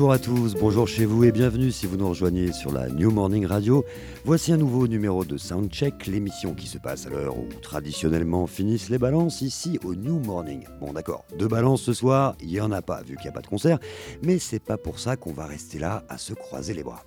Bonjour à tous, bonjour chez vous et bienvenue si vous nous rejoignez sur la New Morning Radio. Voici un nouveau numéro de Soundcheck, l'émission qui se passe à l'heure où traditionnellement finissent les balances ici au New Morning. Bon d'accord, deux balances ce soir, il n'y en a pas vu qu'il n'y a pas de concert, mais c'est pas pour ça qu'on va rester là à se croiser les bras.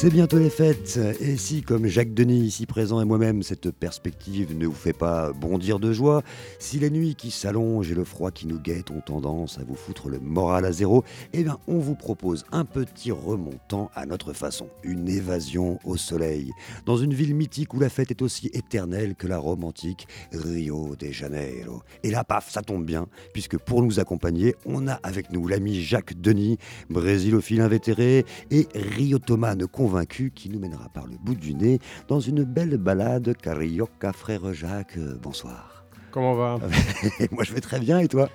C'est bientôt les fêtes, et si, comme Jacques Denis ici présent et moi-même, cette perspective ne vous fait pas bondir de joie, si les nuits qui s'allongent et le froid qui nous guette ont tendance à vous foutre le moral à zéro, eh bien on vous propose un petit remontant à notre façon, une évasion au soleil, dans une ville mythique où la fête est aussi éternelle que la romantique Rio de Janeiro. Et là, paf, ça tombe bien, puisque pour nous accompagner, on a avec nous l'ami Jacques Denis, brésilophile invétéré, et Rio Thomas ne convaincu qui nous mènera par le bout du nez dans une belle balade carioca frère Jacques. Euh, bonsoir. Comment va? Moi je vais très bien et toi?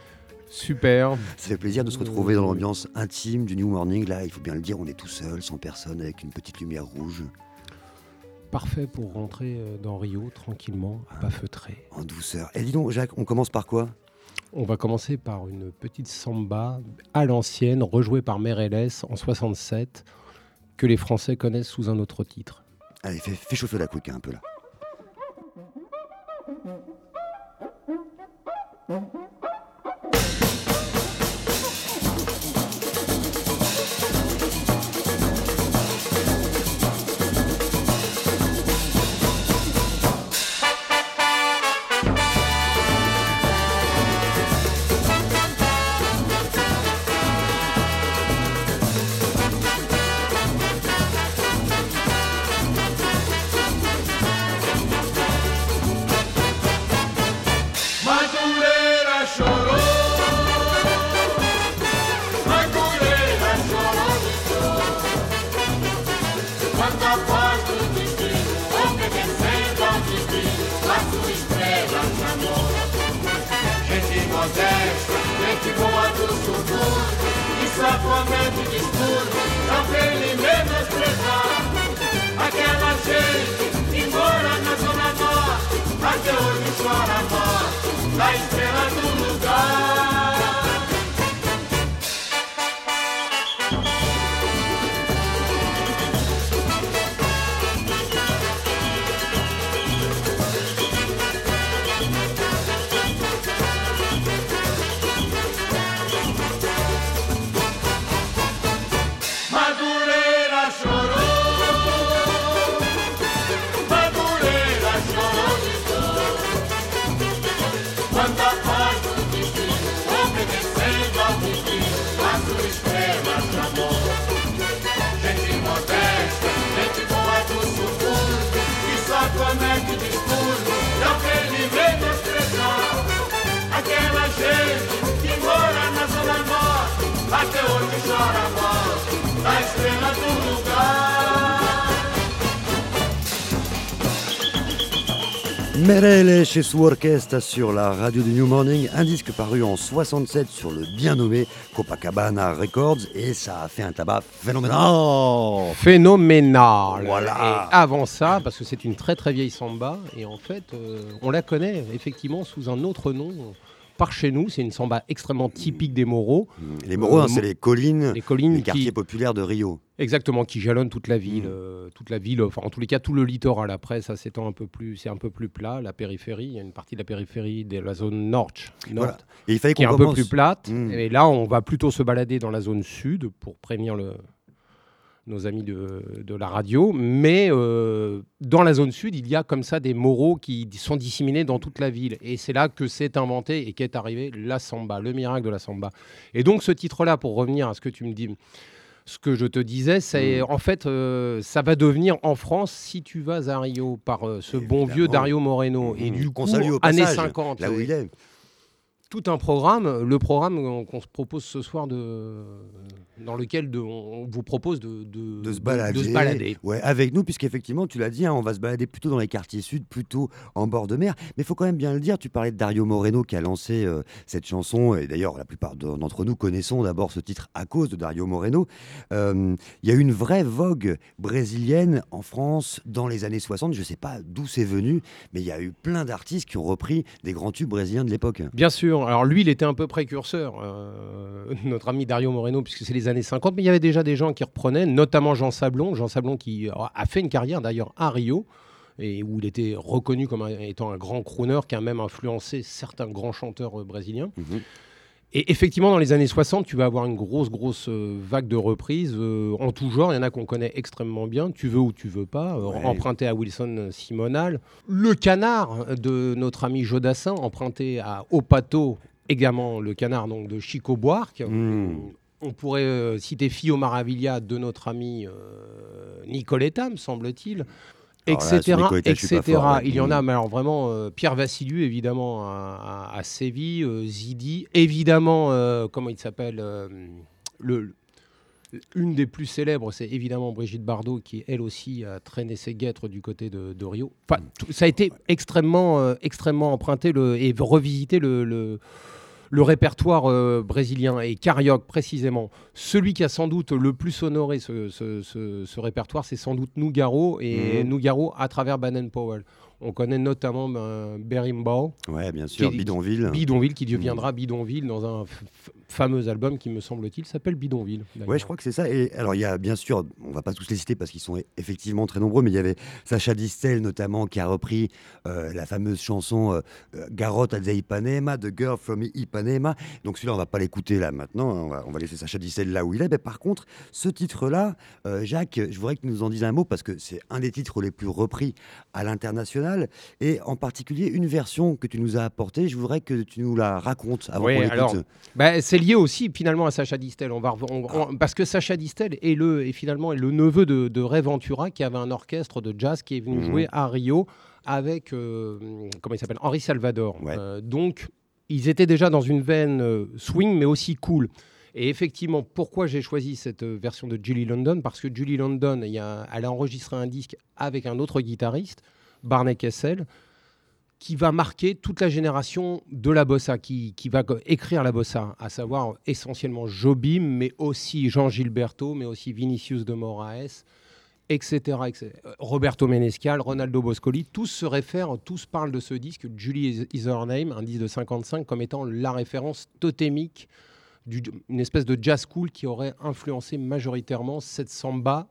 Super. Ça fait plaisir de se retrouver dans l'ambiance intime du New Morning. Là, il faut bien le dire, on est tout seul, sans personne, avec une petite lumière rouge. Parfait pour rentrer euh, dans Rio tranquillement, pas feutré. En douceur. Et dis donc, Jacques, on commence par quoi? On va commencer par une petite samba à l'ancienne, rejouée par Mereles en 67 que les Français connaissent sous un autre titre. Allez, fais, chauffer la couille un peu là. gente boa do futuro, e de escuro, pra ele menosprezar. Aquela gente que mora na zona norte, até hoje chora a morte, na espera do lugar. Merele chez Sous Orchestra sur la radio du New Morning, un disque paru en 67 sur le bien nommé Copacabana Records et ça a fait un tabac phénoménal. Phénoménal. Voilà. Et avant ça, parce que c'est une très très vieille samba et en fait euh, on la connaît effectivement sous un autre nom par chez nous. C'est une samba extrêmement typique des Moros. Les Moros, hein, c'est les collines, les collines, les quartiers populaires de Rio. Exactement, qui jalonnent toute la ville, mm. euh, toute la ville. Enfin, en tous les cas, tout le littoral. Après, ça s'étend un peu plus, c'est un peu plus plat. La périphérie, il y a une partie de la périphérie de la zone nord, nord Et il fallait qui est un peu plus plate. Mm. Et là, on va plutôt se balader dans la zone sud pour prévenir le, nos amis de, la radio. Mais euh, dans la zone sud, il y a comme ça des moraux qui sont disséminés dans toute la ville. Et c'est là que s'est inventé et qu'est arrivé la samba, le miracle de la samba. Et donc ce titre-là, pour revenir à ce que tu me dis, ce que je te disais, c'est mm. en fait, euh, ça va devenir en France, si tu vas à Rio par euh, ce bon vieux Dario Moreno, et mm. du coup, années 50, là où il est tout un programme. Le programme qu'on se propose ce soir, de, dans lequel on vous propose de, de, se balader. Ouais, avec nous, puisqu'effectivement, tu l'as dit, hein, on va se balader plutôt dans les quartiers sud, plutôt en bord de mer. Mais il faut quand même bien le dire, tu parlais de Dario Moreno qui a lancé euh, cette chanson, et d'ailleurs, la plupart d'entre nous connaissons d'abord ce titre à cause de Dario Moreno. Euh, il y a eu une vraie vogue brésilienne en France dans les années 60. Je ne sais pas d'où c'est venu, mais il y a eu plein d'artistes qui ont repris des grands tubes brésiliens de l'époque. Bien sûr. Alors lui, il était un peu précurseur, euh, notre ami Dario Moreno, puisque c'est les années 50. Mais il y avait déjà des gens qui reprenaient, notamment Jean Sablon. Jean Sablon qui a fait une carrière d'ailleurs à Rio et où il était reconnu comme étant un grand crooner qui a même influencé certains grands chanteurs euh, brésiliens. Mhm. Et effectivement, dans les années 60, tu vas avoir une grosse, grosse euh, vague de reprises euh, en tout genre. Il y en a qu'on connaît extrêmement bien. Tu veux ou tu veux pas. emprunté à Wilson Simonal. Le canard de notre ami Jodassin, emprunté à Opato, également le canard donc, de Chico Buarque. Hmm. On pourrait citer Fio Maravilla de notre ami Nicoletta, me semble-t-il etc. etc. Il y en a, mais alors vraiment, euh, Pierre Vassiliou, évidemment, à, Séville, euh, Zidi, évidemment, euh, comment il s'appelle le, Une des plus célèbres, c'est évidemment Brigitte Bardot, qui elle aussi a traîné ses guêtres du côté de, Rio. Enfin, ça a été extrêmement, extrêmement emprunté le, et revisité le le répertoire euh, brésilien et carioque précisément, celui qui a sans doute le plus honoré ce, répertoire, c'est sans doute Nougaro et mmh. Nougaro à travers Baden Powell. On connaît notamment ben, Berimbau. Ouais, bien sûr, Bidonville. Bidonville, qui deviendra mmh. Bidonville dans un fameux album qui, me semble-t-il, s'appelle Bidonville. Ouais, je crois que c'est ça. Et alors, il y a bien sûr, on va pas tous les citer parce qu'ils sont effectivement très nombreux, mais il y avait Sacha Distel notamment qui a repris euh, la fameuse chanson euh, Garota de Ipanema, The Girl from Ipanema. Donc celui-là, on va pas l'écouter là maintenant. On va, laisser Sacha Distel là où il est. Mais par contre, ce titre-là, euh, Jacques, je voudrais que tu nous en dises un mot parce que c'est un des titres les plus repris à l'international et en particulier une version que tu nous as apportée. Je voudrais que tu nous la racontes avant oui, alors, bah, c'est lié aussi finalement à Sacha Distel. On va, ah. parce que Sacha Distel est le, et finalement est le neveu de, de Ray Ventura qui avait un orchestre de jazz qui est venu mhm. jouer à Rio avec euh, comment il s'appelle Henri Salvador. Euh, donc ils étaient déjà dans une veine euh, swing mais aussi cool. Et effectivement, pourquoi j'ai choisi cette version de Julie London? Parce que Julie London, il y a, elle a enregistré un disque avec un autre guitariste, Barney Kessel, qui va marquer toute la génération de la bossa, qui, va écrire la bossa, à savoir essentiellement Jobim, mais aussi Jean Gilberto, mais aussi Vinicius de Moraes, etc., Roberto Menescal, Ronaldo Boscoli, tous se réfèrent, tous parlent de ce disque, Julie is Her Name, un disque de 55, comme étant la référence totémique, d'une espèce de jazz cool qui aurait influencé majoritairement cette samba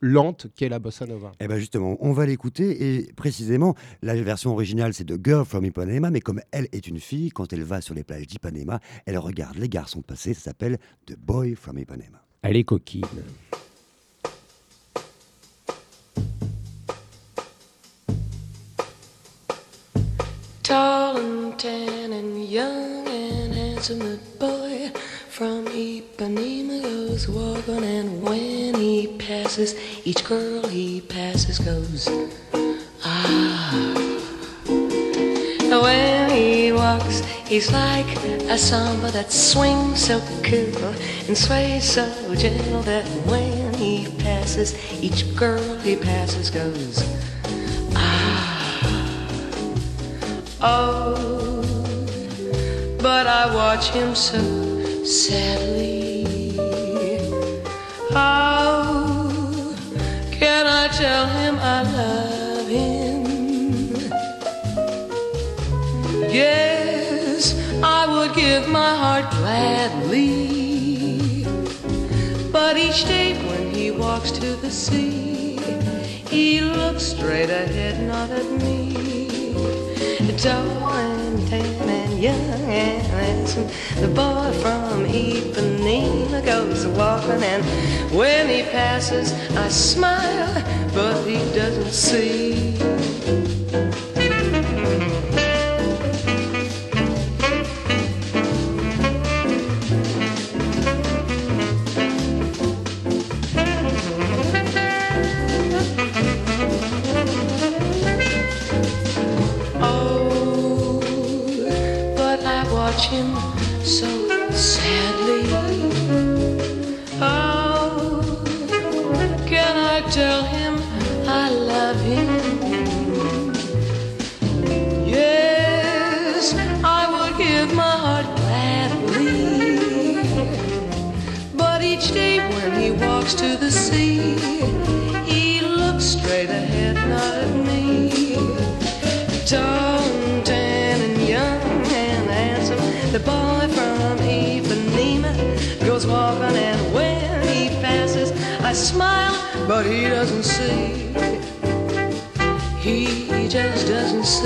lente qu'est la bossa nova. Eh bien justement, on va l'écouter et précisément, la version originale c'est de Girl from Ipanema, mais comme elle est une fille, quand elle va sur les plages d'Ipanema, elle regarde les garçons passer, ça s'appelle The Boy from Ipanema. Elle est coquine. Tall and tan and young and handsome, boy from Ipanema goes walking, and when he passes, each girl he passes goes, ah. When he walks, he's like a samba that swings so cool and sways so gentle that when he passes, each girl he passes goes, ah. Oh, but I watch him so sadly. How can I tell him I love him? Yes, I would give my heart gladly. But each day when he walks to the sea, he looks straight ahead, not at me. Darling, tan and young and handsome. The boy from Ipanema goes walking, and when he passes, I smile, but he doesn't see. Just.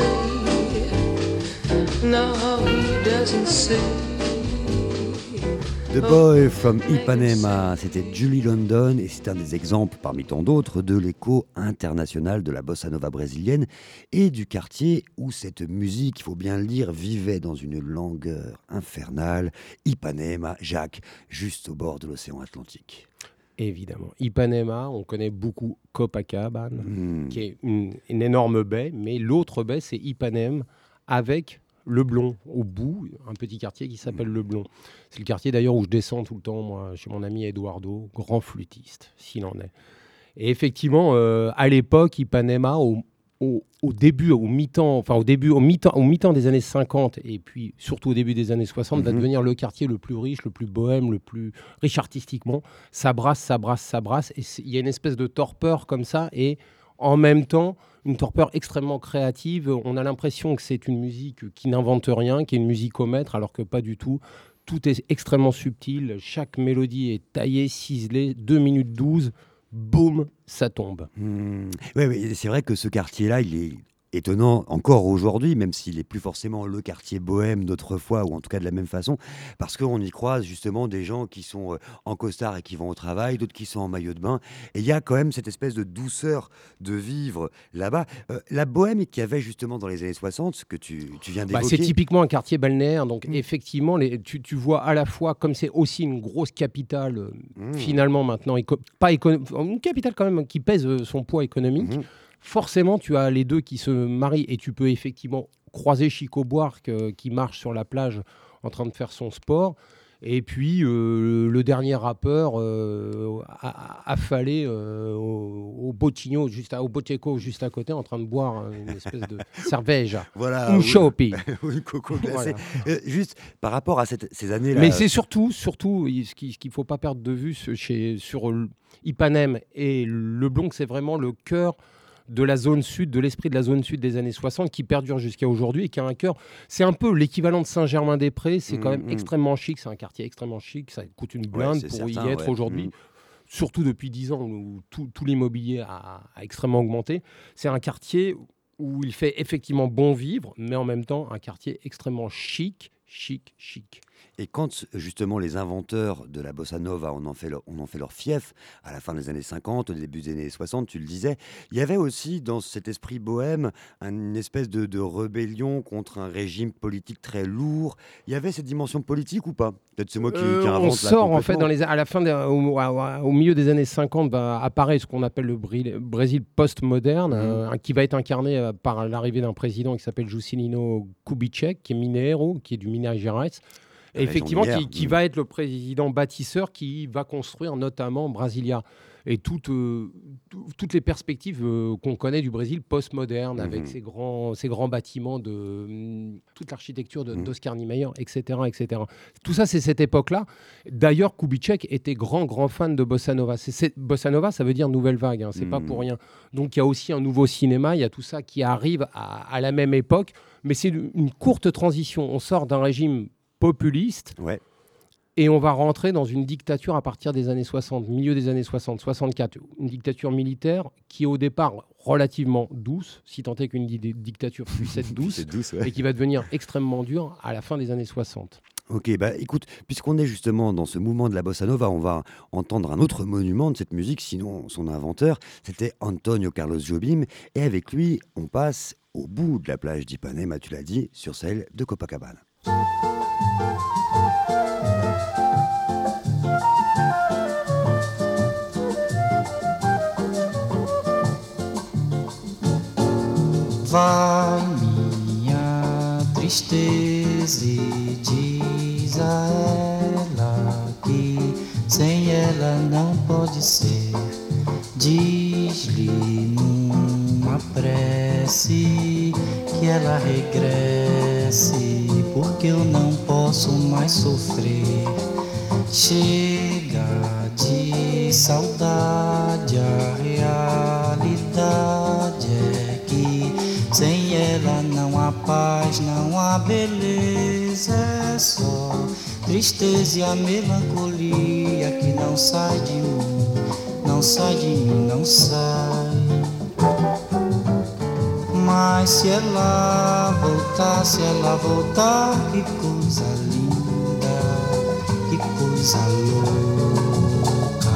The Boy from Ipanema, c'était Julie London et c'est un des exemples parmi tant d'autres de l'écho international de la bossa nova brésilienne et du quartier où cette musique, il faut bien le dire, vivait dans une langueur infernale. Ipanema, Jacques, juste au bord de l'océan Atlantique. Évidemment. Ipanema, on connaît beaucoup Copacabana, hmm. qui est une, une, énorme baie, mais l'autre baie, c'est Ipanema avec Leblon, au bout, un petit quartier qui s'appelle Leblon. C'est le quartier d'ailleurs où je descends tout le temps, moi, chez mon ami Eduardo, grand flûtiste, s'il en est. Et effectivement, euh, à l'époque, Ipanema, au, au, début, au mi-temps, enfin au début, au mi-temps, au mi-temps des années 50 et puis surtout au début des années 60, va mhm. devenir le quartier le plus riche, le plus bohème, le plus riche artistiquement. Ça brasse, ça brasse, ça brasse. Et il y a une espèce de torpeur comme ça. Et en même temps, une torpeur extrêmement créative. On a l'impression que c'est une musique qui n'invente rien, qui est une musique au maître, alors que pas du tout. Tout est extrêmement subtil. Chaque mélodie est taillée, ciselée. 2 minutes 12, boum, ça tombe. Hmm. Oui, c'est vrai que ce quartier-là, il est étonnant encore aujourd'hui, même s'il n'est plus forcément le quartier bohème d'autrefois, ou en tout cas de la même façon, parce qu'on y croise justement des gens qui sont euh, en costard et qui vont au travail, d'autres qui sont en maillot de bain. Et il y a quand même cette espèce de douceur de vivre là-bas. Euh, la bohème qu'il y avait justement dans les années 60, ce que tu, tu viens bah, d'évoquer. c'est typiquement un quartier balnéaire, donc mmh. effectivement, les, tu, tu, vois à la fois, comme c'est aussi une grosse capitale, euh, mmh. finalement maintenant, pas une capitale quand même qui pèse son poids économique. Mmh forcément, tu as les deux qui se marient et tu peux effectivement croiser Chico Buarque euh, qui marche sur la plage en train de faire son sport. Et puis euh, le dernier rappeur euh, affalé euh, au, au juste à, au Boteco, juste à côté, en train de boire une espèce de cervège. Voilà. Un chopi. coco juste par rapport à ces années-là. Mais c'est surtout, surtout, ce qu'il ne faut pas perdre de vue chez, sur Ipanem et le Blonc, c'est vraiment le cœur de la zone sud, de l'esprit de la zone sud des années 60 qui perdure jusqu'à aujourd'hui et qui a un cœur. C'est un peu l'équivalent de Saint-Germain-des-Prés. C'est quand mmh, même mmh. extrêmement chic. C'est un quartier extrêmement chic. Ça coûte une blinde pour y être aujourd'hui. Mmh. Surtout depuis 10 ans où tout, l'immobilier a, a extrêmement augmenté. C'est un quartier où il fait effectivement bon vivre, mais en même temps un quartier extrêmement chic, chic, chic. Et quand justement les inventeurs de la bossa nova on en fait leur, on en fait leur fief à la fin des années 50, au début des années 60, tu le disais, il y avait aussi dans cet esprit bohème une espèce de, rébellion contre un régime politique très lourd. Il y avait cette dimension politique ou pas? Peut-être c'est moi qui, euh, invente. On sort en fait dans les, à la fin, au, milieu des années 50, va apparaître ce qu'on appelle le Brésil post-moderne, mmh. euh, qui va être incarné euh, par l'arrivée d'un président qui s'appelle Juscelino Kubitschek, qui est minero, qui est du Minas Gerais effectivement, qui, va être le président bâtisseur qui va construire notamment Brasilia et toutes, euh, toutes les perspectives euh, qu'on connaît du Brésil post-moderne, avec ses mhm. grands, bâtiments, de mm, toute l'architecture mhm. d'Oscar Niemeyer, etc., etc. Tout ça, c'est cette époque-là. D'ailleurs, Kubitschek était grand, grand fan de Bossa Nova. Bossa Nova, ça veut dire nouvelle vague, hein, c'est pas pour rien. Donc, il y a aussi un nouveau cinéma, il y a tout ça qui arrive à, à la même époque, mais c'est une courte transition. On sort d'un régime populiste. Et on va rentrer dans une dictature à partir des années 60, milieu des années 60, 64. Une dictature militaire qui est au départ relativement douce, si tant est qu'une dictature puisse être douce, et qui va devenir extrêmement dure à la fin des années 60. Ok, bah écoute, puisqu'on est justement dans ce mouvement de la bossa nova, on va entendre un autre monument de cette musique, sinon son inventeur, c'était Antonio Carlos Jobim, et avec lui, on passe au bout de la plage d'Ipanema, tu l'as dit, sur celle de Copacabana. Vai minha tristeza 13 diz a ela que sem ela não pode ser. Diz-lhe prece que ela regresse, porque eu não posso mais sofrer. Chega de saudade, a realidade é que sem ela não há paz, não há beleza, é só tristeza e a melancolia que não sai de mim, não sai de mim, não sai. Mas se ela voltar, se ela voltar, que coisa linda, que coisa louca.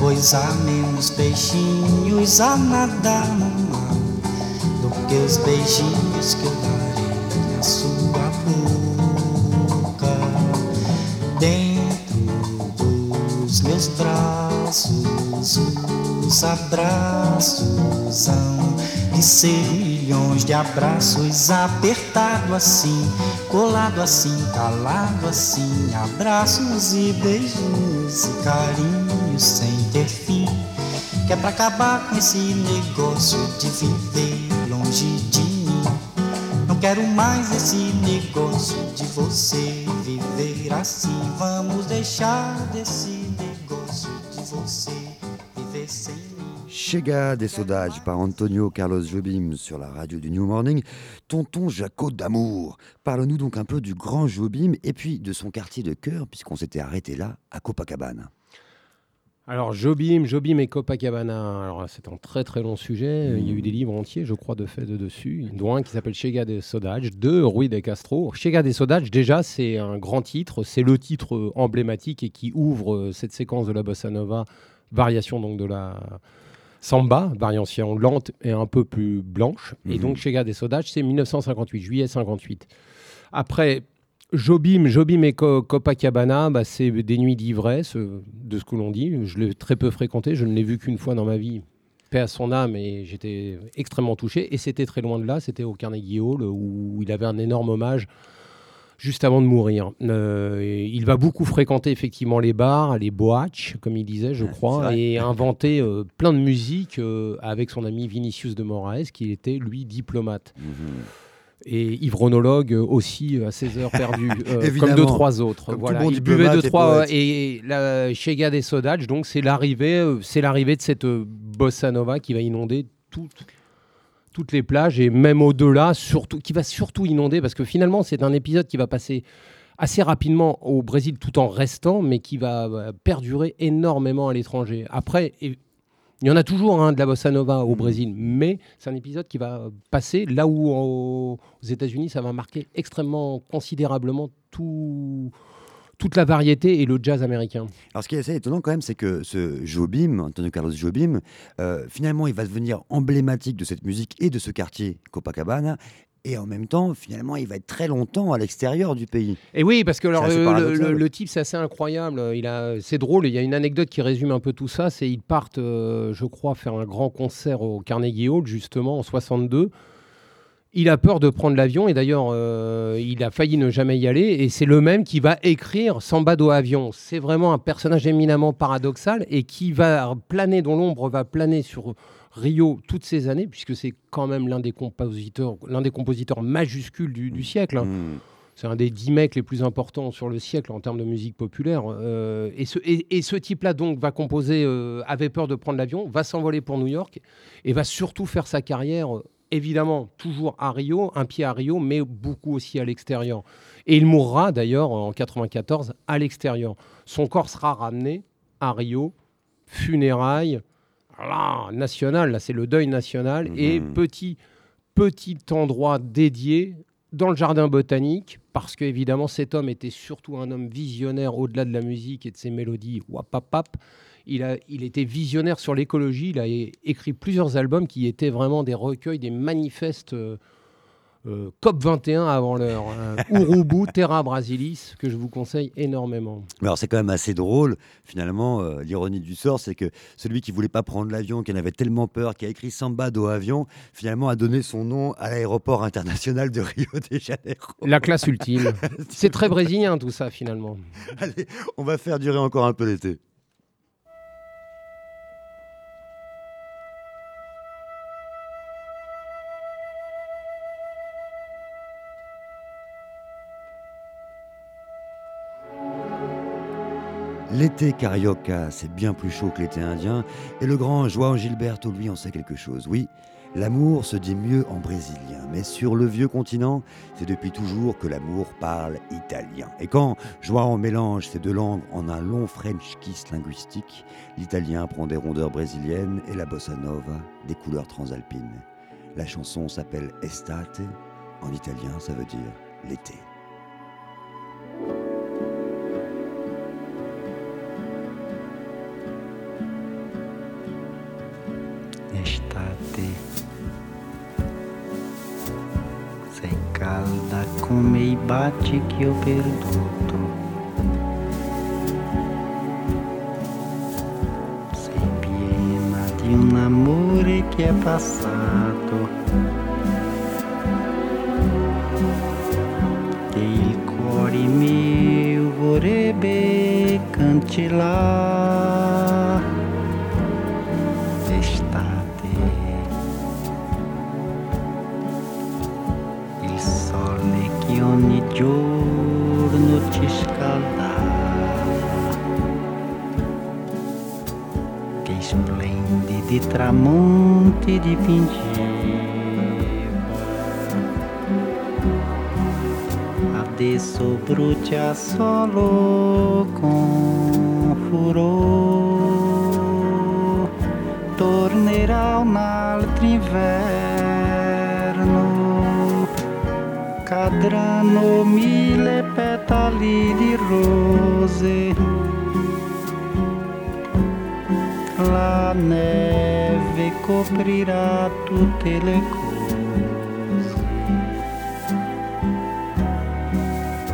Pois há menos peixinhos a nadar no mar do que os beijinhos que eu darei na sua boca. Dentro dos meus braços, os abraços hão de ser milhões de abraços apertado assim, colado assim, calado assim, abraços e beijinhos e carinhos sem ter fim. Que é pra acabar com esse negócio de viver longe de mim. Não quero mais esse negócio de você viver assim. Vamos deixar desse Chega des Saudades par Antonio Carlos Jobim sur la radio du New Morning. Tonton Jaco d'amour. Parle-nous donc un peu du grand Jobim et puis de son quartier de cœur, puisqu'on s'était arrêté là, à Copacabana. Alors Jobim, Jobim et Copacabana, alors c'est un très très long sujet, il y a eu des livres entiers je crois de fait de dessus, dont un qui s'appelle Chega de Sodage, de Rui de Castro. Chega de Sodage déjà c'est un grand titre, c'est le titre emblématique et qui ouvre cette séquence de la bossa nova, variation donc de la samba, variation lente et un peu plus blanche. Et donc Chega de Sodage c'est 1958, juillet 58. Après Jobim, Jobim et Co- Copacabana, bah, c'est des nuits d'ivresse, euh, de ce que l'on dit. Je l'ai très peu fréquenté, je ne l'ai vu qu'une fois dans ma vie. Paix à son âme, et j'étais extrêmement touché. Et c'était très loin de là, c'était au Carnegie Hall, où il avait un énorme hommage juste avant de mourir. Euh, il va beaucoup fréquenter effectivement les bars, les boîtes, comme il disait, je crois, et inventer euh, plein de musique euh, avec son ami Vinicius de Moraes, qui était lui diplomate. Et ivronologue aussi à ses heures perdues, euh, comme deux trois autres. Comme voilà, bon il buvait deux trois et la Chega des Sodage, donc c'est l'arrivée, c'est l'arrivée de cette bossa nova qui va inonder tout- toutes les plages et même au-delà, surtout, qui va surtout inonder parce que finalement c'est un épisode qui va passer assez rapidement au Brésil tout en restant, mais qui va euh, perdurer énormément à l'étranger. Après, il y en a toujours hein, de la bossa nova au Brésil, mais c'est un épisode qui va passer là où aux États-Unis ça va marquer extrêmement considérablement tout, toute la variété et le jazz américain. Alors, ce qui est assez étonnant quand même, c'est que ce Jobim, Antonio Carlos Jobim, euh, finalement, il va devenir emblématique de cette musique et de ce quartier Copacabana. Et en même temps, finalement, il va être très longtemps à l'extérieur du pays. Et oui, parce que alors, le type, c'est assez incroyable. Il a, c'est drôle. Il y a une anecdote qui résume un peu tout ça. C'est ils partent, euh, je crois, faire un grand concert au Carnegie Hall justement en 62. Il a peur de prendre l'avion et d'ailleurs, euh, il a failli ne jamais y aller. Et c'est le même qui va écrire Samba do avion. C'est vraiment un personnage éminemment paradoxal et qui va planer, dont l'ombre va planer sur Rio toutes ces années, puisque c'est quand même l'un des compositeurs, l'un des compositeurs majuscules du, du siècle. hein. Mm. C'est un des dix mecs les plus importants sur le siècle en termes de musique populaire. Euh, et ce, et- et ce type-là, donc, va composer, euh, avait peur de prendre l'avion, va s'envoler pour New York et va surtout faire sa carrière, évidemment, toujours à Rio, un pied à Rio, mais beaucoup aussi à l'extérieur. Et il mourra d'ailleurs en 94 à l'extérieur. Son corps sera ramené à Rio, funérailles, là, national, là c'est le deuil national, et Mhm. petit, petit endroit dédié dans le jardin botanique, parce qu'évidemment cet homme était surtout un homme visionnaire au-delà de la musique et de ses mélodies wapapap. Il, a, il était visionnaire sur l'écologie, il a écrit plusieurs albums qui étaient vraiment des recueils, des manifestes euh, euh, COP21 avant l'heure. Urubu Terra Brasilis, que je vous conseille énormément. alors c'est quand même assez drôle, finalement, euh, l'ironie du sort, c'est que celui qui voulait pas prendre l'avion, qui en avait tellement peur, qui a écrit Samba do avion, finalement a donné son nom à l'aéroport international de Rio de Janeiro. La classe ultime. c'est très brésilien tout ça, finalement. Allez, on va faire durer encore un peu l'été. L'été carioca, c'est bien plus chaud que l'été indien, et le grand João Gilberto, lui, en sait quelque chose. Oui, l'amour se dit mieux en brésilien, mais sur le vieux continent, c'est depuis toujours que l'amour parle italien. Et quand João mélange ces deux langues en un long French kiss linguistique, l'italien prend des rondeurs brésiliennes et la bossa nova des couleurs transalpines. La chanson s'appelle Estate, en italien ça veut dire l'été. come e bate que eu perduto. Sem pena de um namoro que é passado. Que il cuore mio vorrebbe cantilar. de Tramonte de Pindiba a dessobro te assolou com furor. Tornerá na inverno. Cadrano mille petali di rose. La neve coprirà tutte le cose.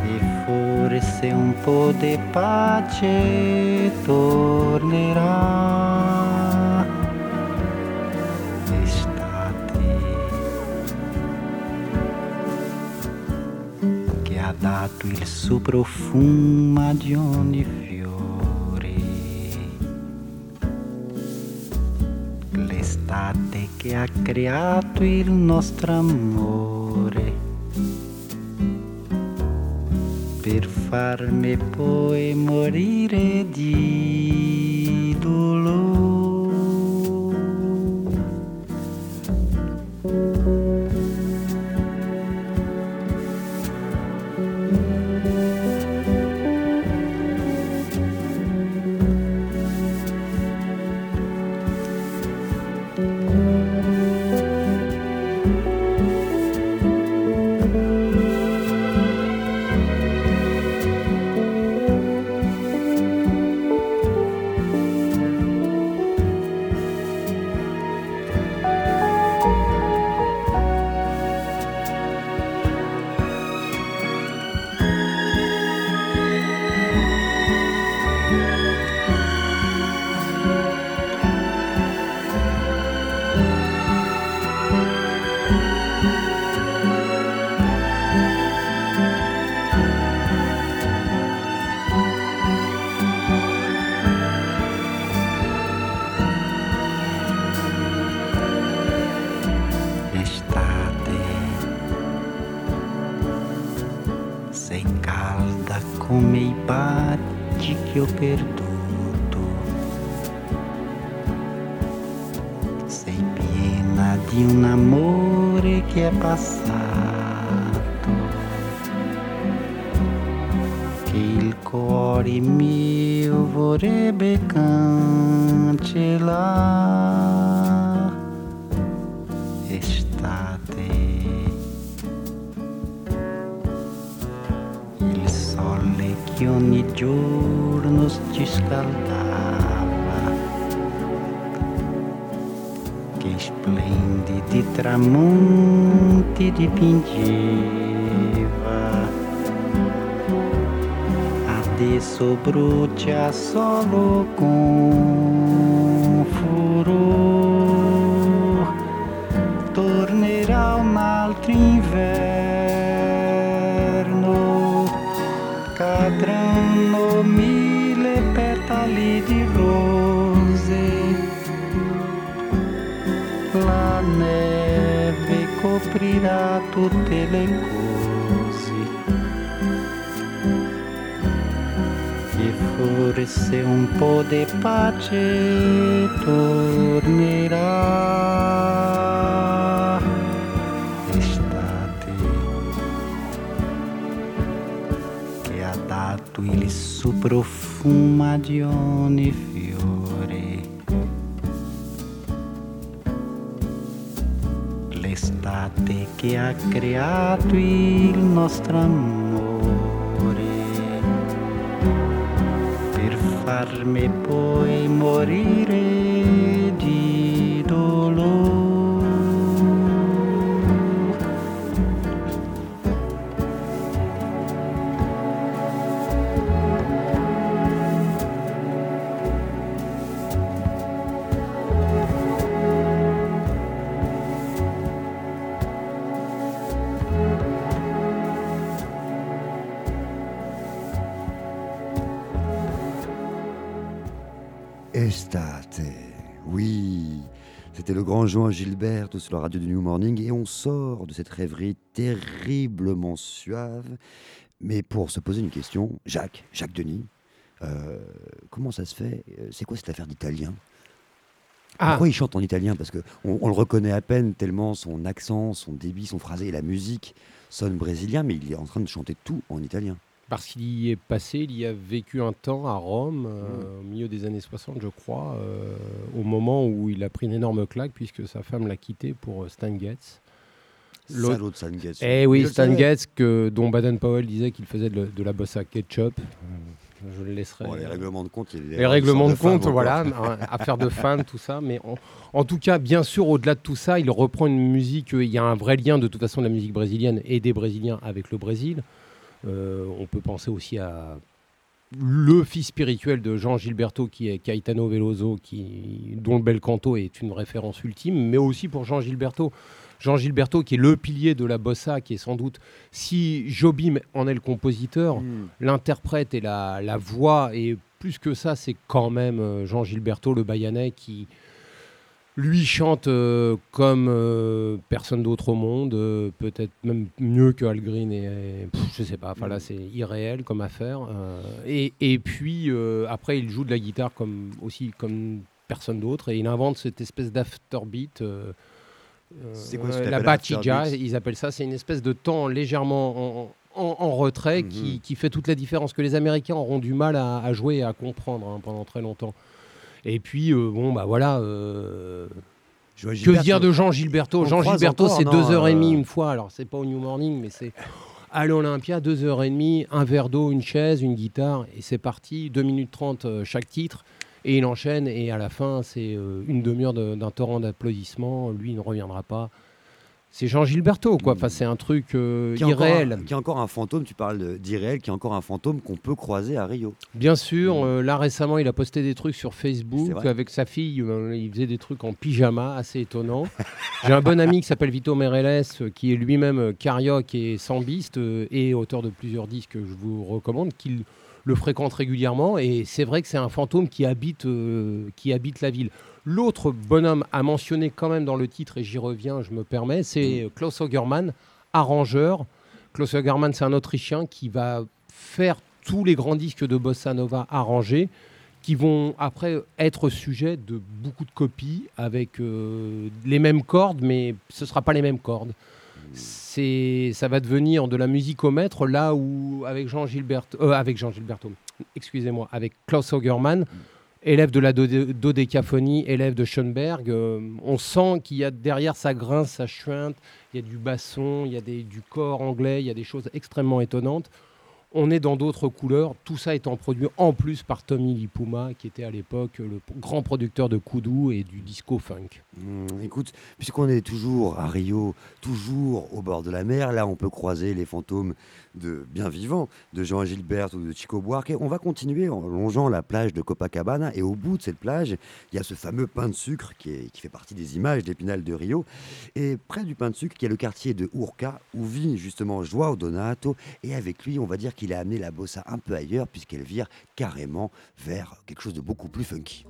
E forse un po' di pace tornerà. dato il suo profumo di ogni che ha creato il nostro amore. Per farmi poi morire di dolore. Cante lá está sol que che ogni giorno ci scaldava, che splendidi tramonti dipingeva. Adesso brucia solo con furor. Tornerà un altro inverno. Cadranno mille petali di rose. La neve coprirà tutte le E forse un po' di pace tornerà Estate. Che ha dato il suo profumo di ogni fiore. L'estate che ha creato il nostro amore farmi poi morire grand Jean Gilbert sur la radio du New Morning et on sort de cette rêverie terriblement suave. Mais pour se poser une question, Jacques, Jacques Denis, euh, comment ça se fait euh, C'est quoi cette affaire d'italien? Ah. Pourquoi il chante en italien? Parce que on, le reconnaît à peine tellement son accent, son débit, son phrasé et la musique sonne brésilien, mais il est en train de chanter tout en italien. Parce qu'il y est passé, il y a vécu un temps à Rome, euh, au milieu des années 60, je crois, euh, au moment où il a pris une énorme claque, puisque sa femme l'a quitté pour euh, Stan Getz. L'autre- Salaud de Stan Getz. Eh oui, Stan. Getz, que, dont Baden-Powell disait qu'il faisait de, de la bossa ketchup. Je le laisserai. Bon, les règlements de compte, il y a des les règlements de histoires compte, voilà, affaire de fans, tout ça. Mais en, en tout cas, bien sûr, au-delà de tout ça, il reprend une musique. Il y a un vrai lien de toute façon de la musique brésilienne et des Brésiliens avec le Brésil. Euh, on peut penser aussi à le fils spirituel de Jean Gilberto, qui est Caetano Veloso, qui, dont le bel canto est une référence ultime, mais aussi pour Jean Gilberto. Jean Gilberto, qui est le pilier de la bossa, qui est sans doute, si Jobim en est le compositeur, Hmm. l'interprète et la, la voix, et plus que ça, c'est quand même euh, Jean Gilberto, le Bayanais, qui lui chante euh, comme euh, personne d'autre au monde, euh, peut-être même mieux que Al Green, et, et, pff, je sais pas, enfin là c'est irréel comme affaire. et, et puis après, il joue de la guitare comme, aussi comme personne d'autre, et il invente cette espèce d'afterbeat. C'est quoi ce la bachija, ils appellent ça, c'est une espèce de temps légèrement en, en- en retrait Mhm. qui, qui fait toute la différence, que les Américains auront du mal à, à jouer et à comprendre hein, pendant très longtemps. Et puis, euh, bon, bah voilà. euh, Je que dire de Jean Gilberto Jean Gilberto, c'est non, deux heures et demie euh, une fois. Alors, c'est pas au New Morning, mais c'est à l'Olympia, deux heures et demie, un verre d'eau, une chaise, une guitare, et c'est parti. 2 minutes 30 euh, chaque titre. Et il enchaîne, et à la fin, c'est une demi-heure de- d'un torrent d'applaudissements. Lui, il ne reviendra pas. C'est Jean Gilberto, quoi. Enfin, c'est un truc euh, qui irréel. un- qui est encore un fantôme, tu parles d'irréel, qui est encore un fantôme qu'on peut croiser à Rio. Bien sûr, Mm. euh, là récemment, il a posté des trucs sur Facebook avec sa fille. euh, il faisait des trucs en pyjama, assez étonnant. J'ai un bon ami qui s'appelle Vito Meirelles, euh, qui est lui-même carioque et sambiste et auteur de plusieurs disques que je vous recommande, qui le fréquente régulièrement. Et c'est vrai que c'est un fantôme qui habite, qui habite la ville. L'autre bonhomme à mentionner quand même dans le titre, et j'y reviens, je me permets, c'est euh, Klaus Augermann, arrangeur. Klaus Augermann, c'est un Autrichien qui va faire tous les grands disques de bossa nova arrangés qui vont après être sujet de beaucoup de copies avec euh, les mêmes cordes, mais ce ne sera pas les mêmes cordes. C'est, ça va devenir de la musique au maître là où avec Jean Gilberto, euh, avec Jean Gilberto, excusez-moi, avec Klaus Augermann, élève de la dodé- dodécaphonie, élève de Schoenberg, euh, on sent qu'il y a derrière ça grince, ça chuinte, il y a du basson, il y a du corps anglais, il y a des choses extrêmement étonnantes. On est dans d'autres couleurs, tout ça étant produit en plus par Tommy Lipuma, qui était à l'époque le grand producteur de Kudu et du disco funk. Hmm, écoute, puisqu'on est toujours à Rio, toujours au bord de la mer, là on peut croiser les fantômes de bien vivants de Jean Gilbert ou de Chico Buarque. On va continuer en longeant la plage de Copacabana et au bout de cette plage, il y a ce fameux pain de sucre qui, qui fait partie des images d'Épinal de Rio. Et près du pain de sucre, il y a le quartier de Urca où vit justement Joao Donato et avec lui, on va dire qu'il a amené la bossa un peu ailleurs puisqu'elle vire carrément vers quelque chose de beaucoup plus funky.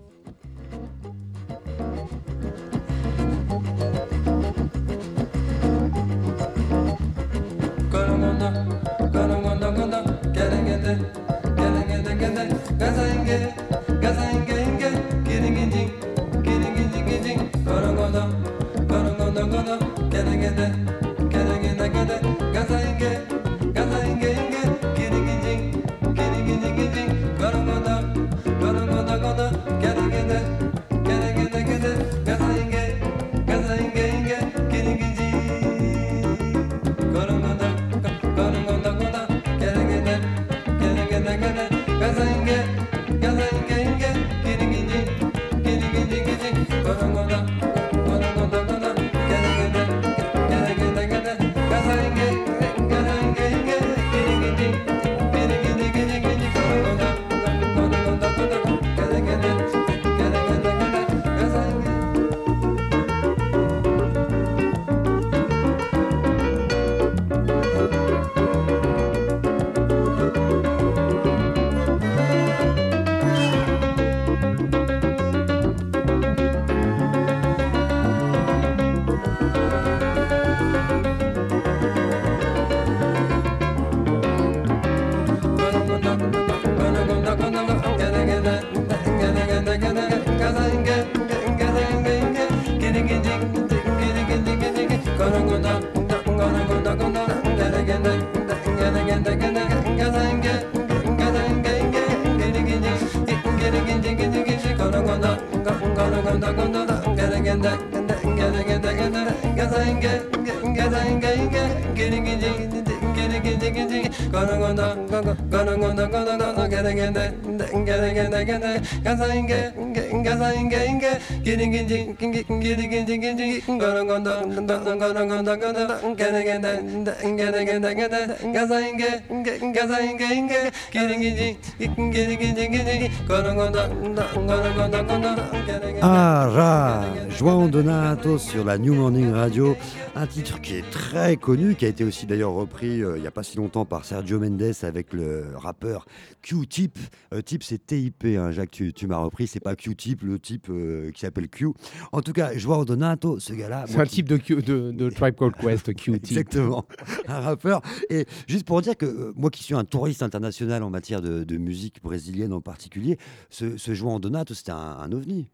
Ah, ra, João Donato sur la New Morning Radio, un titre qui est très connu, qui a été aussi d'ailleurs repris euh, il n'y a pas si longtemps par Sergio Mendes avec le rappeur Q-Tip. Euh, Tip, c'est TIP, hein, Jacques, tu, tu m'as repris, c'est pas Q-Tip, le type euh, qui s'appelle Q. En tout cas, Joao Donato, ce gars-là. C'est un type de, Q, de, de, Tribe Called Quest, Q-Tip. Exactement, un rappeur. Et juste pour dire que moi qui suis un touriste international en matière de, de musique brésilienne en particulier, ce, ce Joao Donato, c'était un, un ovni.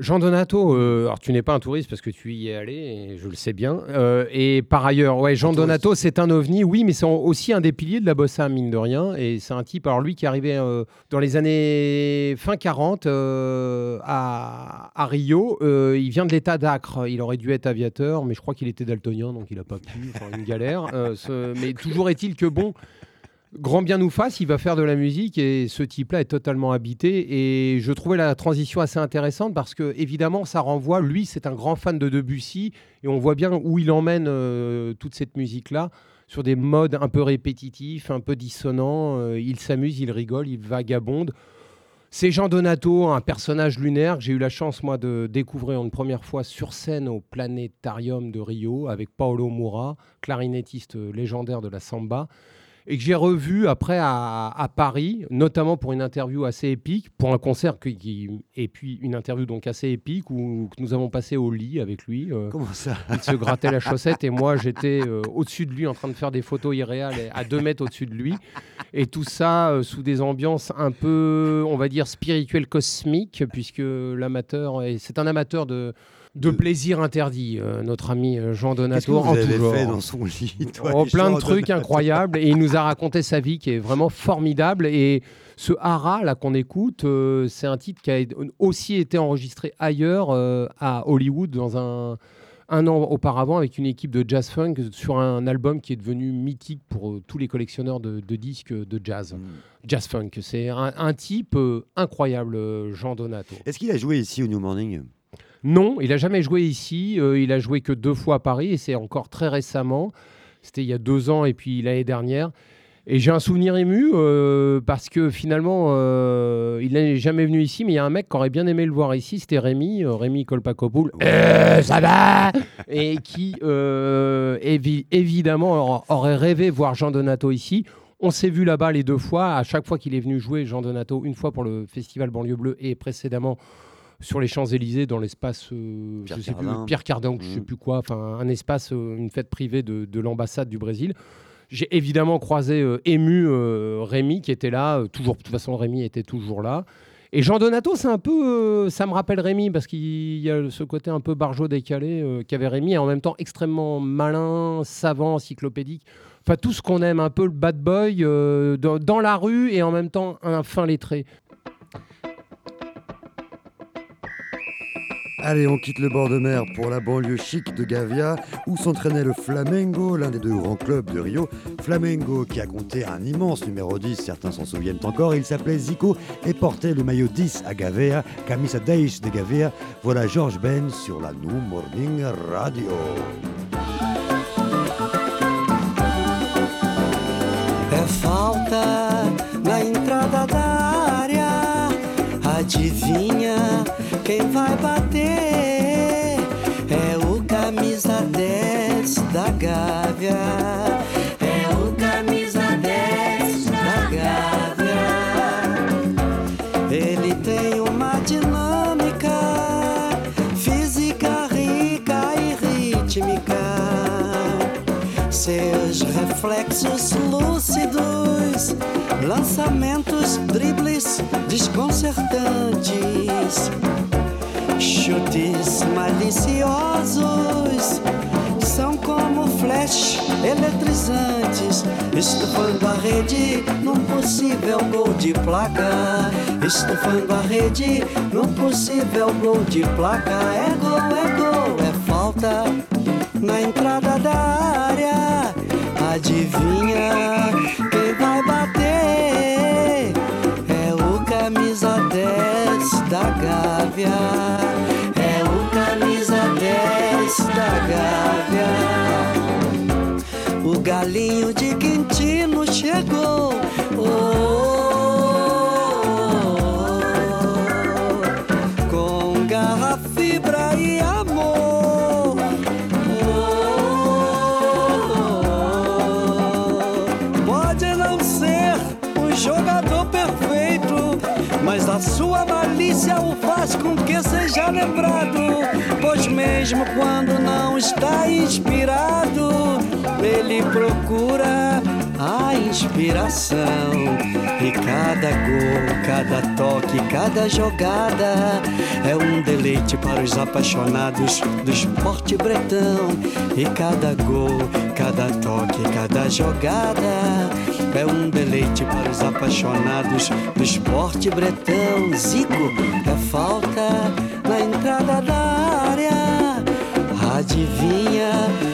Jean Donato, euh, alors tu n'es pas un touriste parce que tu y es allé, et je le sais bien. Euh, et par ailleurs, ouais, Jean Donato, c'est un ovni, oui, mais c'est aussi un des piliers de la bossa, mine de rien. Et c'est un type, alors lui, qui est arrivé euh, dans les années fin 40 à, à, Rio. il vient de l'état d'Acre. Il aurait dû être aviateur, mais je crois qu'il était daltonien, donc il n'a pas pu. Enfin, une galère. Ce, mais toujours est-il que bon grand bien nous fasse, il va faire de la musique et ce type-là est totalement habité. Et je trouvais la transition assez intéressante parce que, évidemment, ça renvoie. Lui, c'est un grand fan de Debussy et on voit bien où il emmène euh, toute cette musique-là sur des modes un peu répétitifs, un peu dissonants. Euh, il s'amuse, il rigole, il vagabonde. C'est Jean Donato, un personnage lunaire que j'ai eu la chance, moi, de découvrir une première fois sur scène au Planétarium de Rio avec Paolo Moura, clarinettiste légendaire de la samba et que j'ai revu après à, Paris, notamment pour une interview assez épique, pour un concert qui, et puis une interview donc assez épique où nous avons passé au lit avec lui. Euh, Comment ça Il se grattait la chaussette et moi j'étais euh, au-dessus de lui en train de faire des photos irréales à deux mètres au-dessus de lui. Et tout ça euh, sous des ambiances un peu, on va dire, spirituelles cosmiques, puisque l'amateur, c'est un amateur de de plaisir interdit, euh, notre ami euh, Jean Donato. en tout fait dans son lit oh, Plein de trucs incroyables. Et il nous a raconté sa vie qui est vraiment formidable. Et ce Hara là qu'on écoute, euh, c'est un titre qui a aussi été enregistré ailleurs à Hollywood dans un un an auparavant avec une équipe de jazz funk sur un album qui est devenu mythique pour euh, tous les collectionneurs de, de disques de jazz. Mm. Jazz funk. C'est un, un type euh, incroyable, Jean Donato. Est-ce qu'il a joué ici au New Morning? Non, il a jamais joué ici. euh, il a joué que deux fois à Paris et c'est encore très récemment. C'était il y a deux ans et puis l'année dernière. Et j'ai un souvenir ému euh, parce que finalement, euh, il n'est jamais venu ici, mais il y a un mec qui aurait bien aimé le voir ici, c'était Rémi, euh, Rémi Kolpakopoul. Euh, ça va Et qui, évi- évidemment, aura- aurait rêvé voir Jean Donato ici. On s'est vu là-bas les deux fois. À chaque fois qu'il est venu jouer, Jean Donato, une fois pour le festival Banlieue Bleue et précédemment sur les Champs-Élysées dans l'espace euh, Pierre je sais plus, Cardin. Pierre Cardin, je sais Mhm. plus quoi, enfin un espace, euh, une fête privée de, de l'ambassade du Brésil. J'ai évidemment croisé euh, ému euh, Rémi qui était là, toujours. De toute façon, Rémi était toujours là. Et Jean Donato, c'est un peu, euh, ça me rappelle Rémi parce qu'il y a ce côté un peu barjot décalé euh, qu'avait Rémi, et en même temps extrêmement malin, savant, encyclopédique. Enfin, tout ce qu'on aime, un peu le bad boy euh, dans, dans la rue et en même temps un fin lettré. Allez, on quitte le bord de mer pour la banlieue chic de Gavia, où s'entraînait le Flamengo, l'un des deux grands clubs de Rio. Flamengo qui a compté un immense numéro 10, certains s'en souviennent encore. Il s'appelait Zico et portait le maillot 10 à Gavea, Camisa 10 de Gavea. Voilà George Ben sur la New Morning Radio. Quem vai bater? É o camisa 10 da Gávea. É o camisa 10 da Gávea. Ele tem uma dinâmica física rica e rítmica. Seus reflexos lúcidos, lançamentos, dribles desconcertantes, chutes maliciosos, são como flash eletrizantes, estufando a rede num possível gol de placa, estufando a rede num possível gol de placa. É gol, é gol, é falta na entrada da área. Adivinha quem vai bater? É o camisa 10 da Gávea. O galinho de Quintino chegou. Oh, faz com que seja lembrado. Pois mesmo quando não está inspirado, ele procura a inspiração. E cada gol, cada toque, cada jogada é um deleite para os apaixonados do esporte bretão. E cada gol, cada toque, cada jogada é um deleite para os apaixonados do esporte bretão. Zico é falta na entrada da área. Adivinha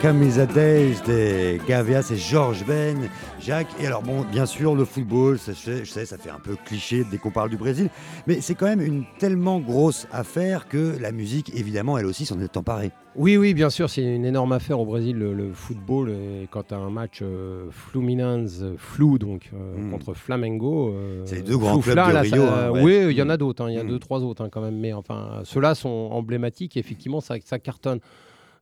Camisa, Days des Gavia, c'est Georges Ben, Jacques. Et alors, bon, bien sûr, le football, je sais, ça fait un peu cliché dès qu'on parle du Brésil, mais c'est quand même une tellement grosse affaire que la musique, évidemment, elle aussi s'en est emparée. Oui, oui, bien sûr, c'est une énorme affaire au Brésil, le, football. Et quand tu as un match euh, Fluminense, flou, donc euh, hmm. contre Flamengo. Euh, c'est les deux grands clubs de Rio. Hein, oui, il y en a d'autres, hein, il y a hmm. deux, trois autres hein, quand même. Mais enfin, ceux-là sont emblématiques, effectivement, ça, ça cartonne.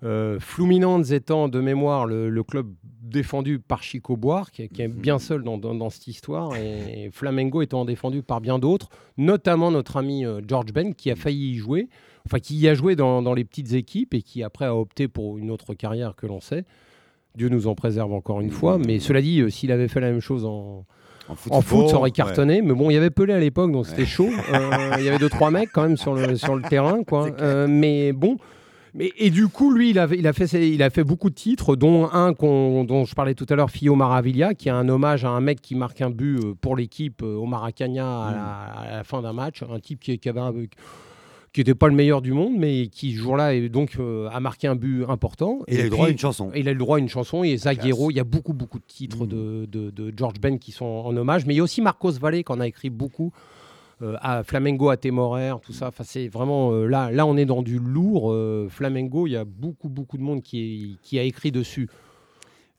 Euh, Fluminense étant de mémoire le, club défendu par Chico Boire, qui, est mhm. bien seul dans, cette histoire, et, Flamengo étant défendu par bien d'autres, notamment notre ami euh, George Ben, qui a failli y jouer, enfin qui y a joué dans, les petites équipes et qui après a opté pour une autre carrière que l'on sait. Dieu nous en préserve encore une fois, mais cela dit, euh, s'il avait fait la même chose en, en foot, ça aurait cartonné. Mais bon, il y avait Pelé à l'époque, donc c'était chaud. Il y avait deux, trois mecs quand même sur le, sur le terrain. Quoi. mais bon, mais, et du coup, lui, il a, il, a fait, il a fait beaucoup de titres, dont un dont je parlais tout à l'heure, Fio Maravilla, qui est un hommage à un mec qui marque un but euh, pour l'équipe euh, au Maracana mm. à, la, fin d'un match. Un type qui, qui avait qui n'était pas le meilleur du monde, mais qui, ce jour-là, donc, euh, a marqué un but important. Et, il a le droit à une chanson. il a le droit à une chanson. Et Zaguero, il y a beaucoup, beaucoup de titres mm. de, de, de, George Ben qui sont en hommage. Mais il y a aussi Marcos Valle, qui en a écrit beaucoup. Euh, à Flamengo à Témoraire, tout ça. Enfin, c'est vraiment euh, là, là, on est dans du lourd. Euh, Flamengo, il y a beaucoup, beaucoup de monde qui, qui a écrit dessus.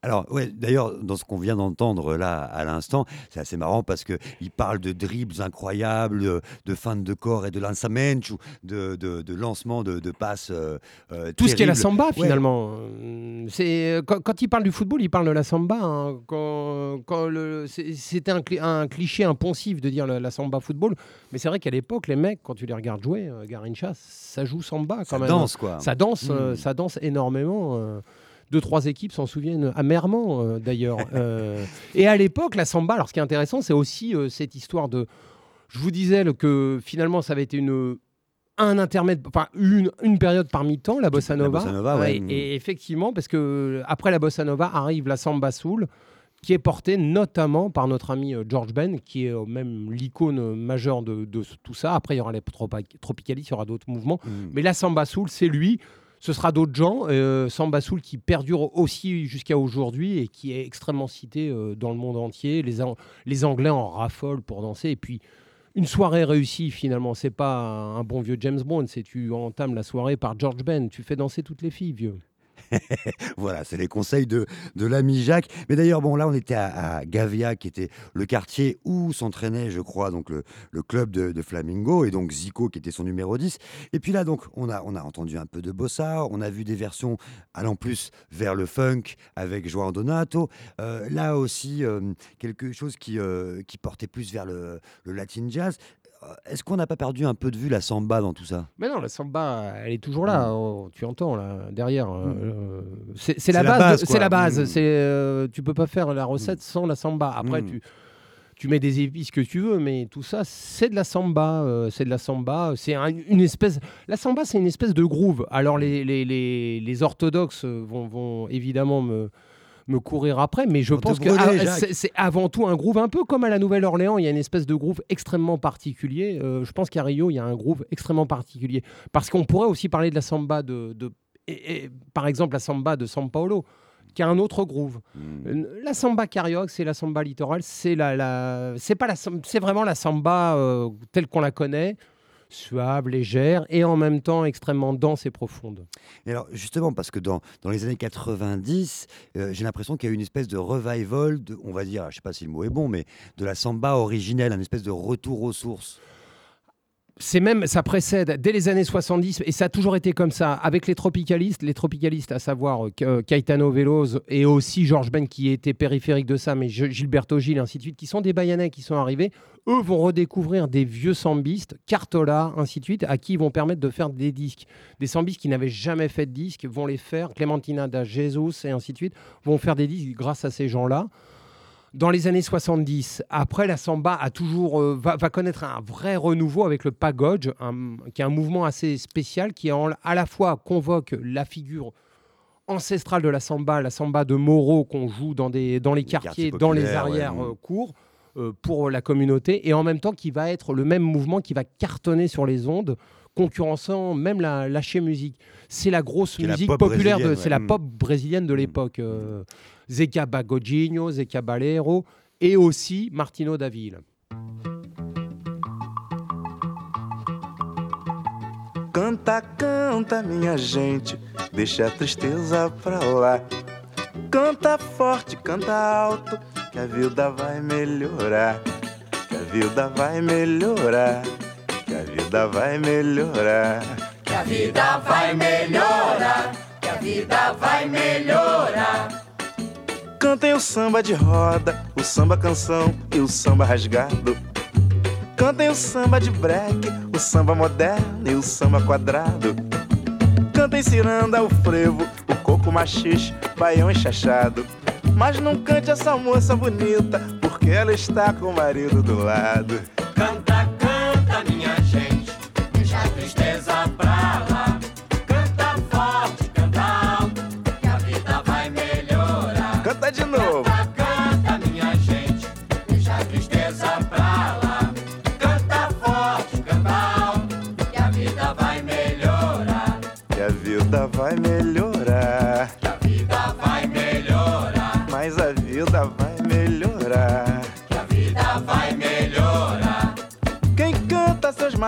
Alors, ouais, d'ailleurs, dans ce qu'on vient d'entendre là à l'instant, c'est assez marrant parce qu'il parle de dribbles incroyables, de fin de corps et de lançamento, de, de, de lancement de, de passes. Euh, euh, Tout ce qui est la samba, finalement. C'est, quand, il parle du football, il parle de la samba. Hein. Quand, quand c'était un, un, cliché, un poncif de dire la, samba football. Mais c'est vrai qu'à l'époque, les mecs, quand tu les regardes jouer, euh, Garincha, ça joue samba quand ça même. Ça danse, quoi. Ça danse, hmm. ça danse énormément deux, trois équipes s'en souviennent amèrement euh, d'ailleurs. Euh, et à l'époque, la samba, alors ce qui est intéressant, c'est aussi euh, cette histoire de. Je vous disais que finalement, ça avait été une, un intermède, enfin une, une période parmi tant, la bossa nova. et, effectivement, parce que après la bossa nova arrive la samba soul, qui est portée notamment par notre ami George Ben, qui est même l'icône majeure de, tout ça. Après, il y aura les tropicalistes, il y aura d'autres mouvements, mm. mais la samba soul, c'est lui. Ce sera d'autres gens, euh, Samba qui perdure aussi jusqu'à aujourd'hui et qui est extrêmement cité euh, dans le monde entier. Les, les Anglais en raffolent pour danser. Et puis, une soirée réussie, finalement, c'est pas un bon vieux James Bond, c'est tu entames la soirée par George Ben, tu fais danser toutes les filles, vieux. voilà, c'est les conseils de, de l'ami Jacques. Mais d'ailleurs, bon, là, on était à, Gavia, qui était le quartier où s'entraînait, je crois, donc le, club de, Flamingo, et donc Zico, qui était son numéro 10. Et puis là, donc, on a, on a entendu un peu de bossa, on a vu des versions allant plus vers le funk avec Joao Donato. Euh, là aussi, euh, quelque chose qui, euh, qui portait plus vers le, le latin jazz. Euh, est-ce qu'on n'a pas perdu un peu de vue la samba dans tout ça? Mais non, la samba, elle est toujours là. Mm. Oh, tu entends là derrière. Euh, mm. euh, c'est la, base. C'est la base. Mm. C'est tu peux pas faire la recette sans la samba. Après, tu tu mets des épices que tu veux, mais tout ça, c'est de la samba. c'est de la samba. C'est une espèce. La samba, c'est une espèce de groove. Alors les, les, les, les orthodoxes vont, vont évidemment me me courir après, mais je pense que ah, c'est avant tout un groove un peu comme à la Nouvelle-Orléans, il y a une espèce de groove extrêmement particulier. Euh, je pense qu'à Rio, il y a un groove extrêmement particulier. Parce qu'on pourrait aussi parler de la samba de, et, par exemple la samba de São Paulo qui a un autre groove. Hmm. La samba carioca, c'est la samba littorale, c'est la, la c'est pas la c'est vraiment la samba euh, telle qu'on la connaît suave, légère et en même temps extrêmement dense et profonde. Et alors justement, parce que dans, dans les années 90, euh, j'ai l'impression qu'il y a eu une espèce de revival, on va dire, je ne sais pas si le mot est bon, mais de la samba originelle, un espèce de retour aux sources c'est même, ça précède dès les années 70, et ça a toujours été comme ça, avec les tropicalistes, les tropicalistes, à savoir euh, Caetano Veloz et aussi Georges Ben qui était périphérique de ça, mais Gilberto Gil ainsi de suite, qui sont des Bayanais qui sont arrivés, eux vont redécouvrir des vieux sambistes, Cartola, ainsi de suite, à qui ils vont permettre de faire des disques. Des sambistes qui n'avaient jamais fait de disques vont les faire, Clementina da Jesus et ainsi de suite, vont faire des disques grâce à ces gens-là dans les années 70, après la samba a toujours, euh, va, connaître un vrai renouveau avec le pagode, qui est un mouvement assez spécial qui à la fois convoque la figure ancestrale de la samba, la samba de Moro qu'on joue dans, des, dans les, quartiers, dans les arrières euh, courts, euh, pour la communauté et en même temps qui va être le même mouvement qui va cartonner sur les ondes concurrençant même la lâcher musique. C'est la grosse la musique pop populaire, de, c'est la Mm. pop brésilienne de l'époque. euh, Zeca Bagodinho, Zeca Balero et aussi Martino Daville. Canta, canta, minha gente, deixa a tristeza pra lá. Canta forte, canta alto, que a vida vai melhorar. Que a vida vai melhorar. Que a vida vai melhorar. Que a vida vai melhorar, que a vida vai melhorar. Cantem o samba de roda, o samba canção e o samba rasgado. Cantem o samba de break, o samba moderno e o samba quadrado. Cantem ciranda, o frevo, o coco machixe, baião enxachado. Mas não cante essa moça bonita, porque ela está com o marido do lado. Canta,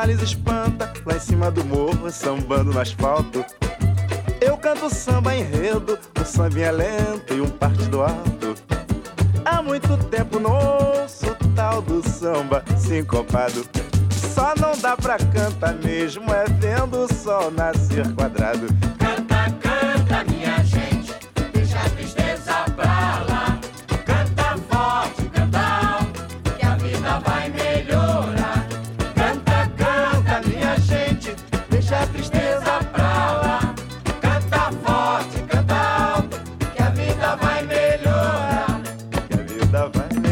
males espanta Lá em cima do morro, sambando no asfalto. Eu canto samba enredo Um sambinha lento e um partido alto Há muito tempo não ouço tal do samba sincopado Só não dá pra cantar mesmo É vendo o sol nascer quadrado Que a vida vai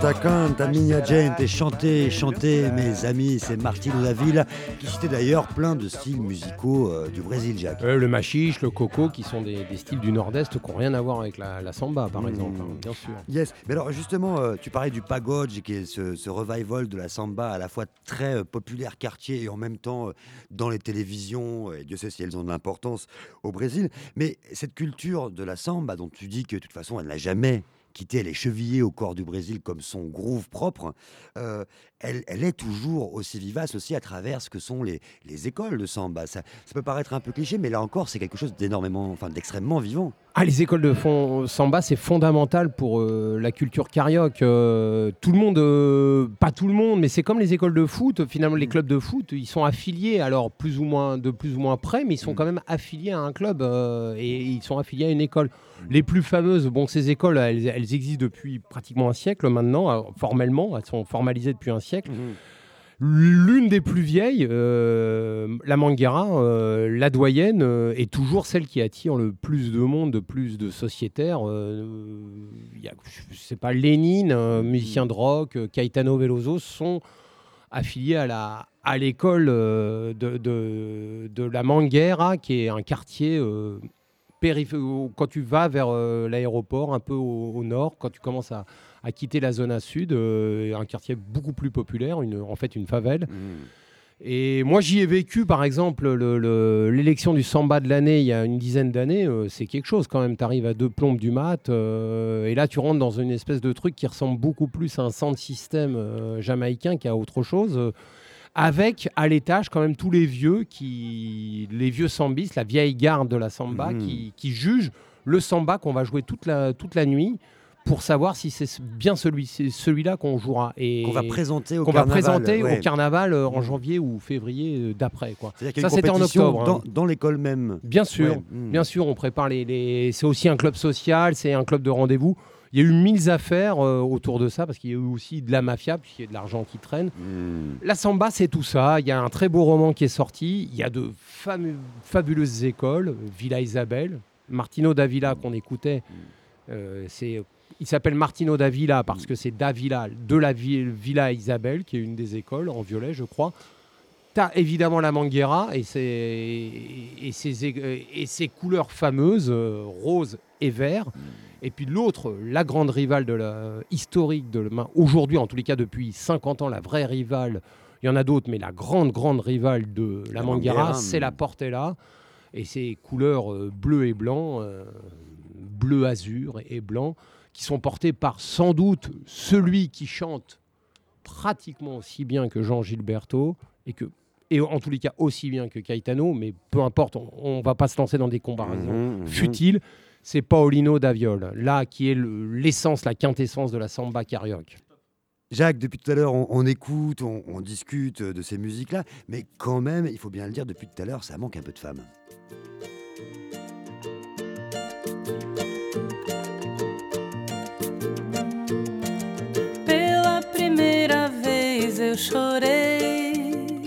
Canta, canta, minha gente, chantez, chantez, mes amis, c'est Martino Daville, qui citait d'ailleurs plein de styles musicaux euh, du Brésil, Jacques. Euh, le machiche, le coco, qui sont des, des styles du nord-est qui n'ont rien à voir avec la, la samba, par Mmh. exemple, hein, bien sûr. Yes, mais alors justement, euh, tu parlais du pagode, qui est ce, ce revival de la samba à la fois très euh, populaire quartier et en même temps dans les télévisions, et Dieu sait si elles ont de l'importance au Brésil. Mais cette culture de la samba, dont tu dis que de toute façon elle n'a jamais quitté, elle est chevillée au corps du Brésil comme son groove propre, euh, elle, est toujours aussi vivace aussi à travers ce que sont les, les écoles de samba. Ça, ça peut paraître un peu cliché, mais là encore, c'est quelque chose d'énormément, enfin d'extrêmement vivant. Ah, les écoles de fond, samba, c'est fondamental pour euh, la culture carioque. Euh, tout le monde, euh, pas tout le monde, mais c'est comme les écoles de foot. Finalement, les Mm. clubs de foot, ils sont affiliés, alors plus ou moins de plus ou moins près, mais ils sont Mm. quand même affiliés à un club et ils sont affiliés à une école. Mm. Les plus fameuses, bon, ces écoles, elles, elles existent depuis pratiquement un siècle maintenant, formellement, elles sont formalisées depuis un siècle. L'une des plus vieilles, euh, la Manguera, euh, la doyenne, euh, est toujours celle qui attire le plus de monde, de plus de sociétaires. Y a, je sais pas, Lénine, euh, musicien de rock, Caetano Veloso sont affiliés à la à l'école de, de, de la Manguera, qui est un quartier périph- où- Quand tu vas vers l'aéroport, un peu au, au nord, quand tu commences à, à quitter la zone à sud, euh, un quartier beaucoup plus populaire, une, en fait une favelle. Et moi, j'y ai vécu, par exemple, le- le- l'élection du samba de l'année il y a une dizaine d'années. euh, c'est quelque chose quand même. Tu arrives à deux plombes du mat. euh, et là, tu rentres dans une espèce de truc qui ressemble beaucoup plus à un system euh, jamaïcain qu'à autre chose. avec à l'étage quand même tous les vieux qui les vieux sambistes, la vieille garde de la samba Mhm. qui, qui jugent le samba qu'on va jouer toute la, toute la nuit pour savoir si c'est bien celui, celui-là qu'on jouera et Qu'on va présenter au qu'on va carnaval. présenter ouais. au carnaval euh, en janvier ou février euh, d'après quoi. Ça, c'était en octobre, dans, hein. dans l'école même. Bien sûr, Ouais, mm. bien sûr, on prépare les, les- c'est aussi un club social, c'est un club de rendez-vous. Il y a eu mille affaires euh, autour de ça parce qu'il y a eu aussi de la mafia puisqu'il y a de l'argent qui traîne. Mm. La samba, c'est tout ça. Il y a un très beau roman qui est sorti. Il y a de famu- fabuleuses écoles. Villa Isabelle, Martino Davila qu'on écoutait, euh, c'est Il s'appelle Martino Davila parce que c'est Davila de la Villa Isabelle, qui est une des écoles, en violet, je crois. Tu as évidemment la Manguera et ses, et ses, et ses couleurs fameuses, euh, rose et vert. Et puis l'autre, la grande rivale de la, historique de aujourd'hui, en tous les cas depuis 50 ans, la vraie rivale, il y en a d'autres, mais la grande, grande rivale de la, Manguera, c'est la Portela. Et ses couleurs euh, bleu et blanc, euh, bleu azur et blanc, qui sont portées par sans doute celui qui chante pratiquement aussi bien que Jean Gilberto et que et en tous les cas aussi bien que Caetano, mais peu importe, on ne va pas se lancer dans des comparaisons mmh, mmh. futiles. C'est Paolino Daviol, là qui est l'essence, la quintessence de la samba carioque. Jacques, depuis tout à l'heure, on, écoute, on, on, discute de ces musiques-là, mais quand même, il faut bien le dire, depuis tout à l'heure, ça manque un peu de femmes. Eu chorei,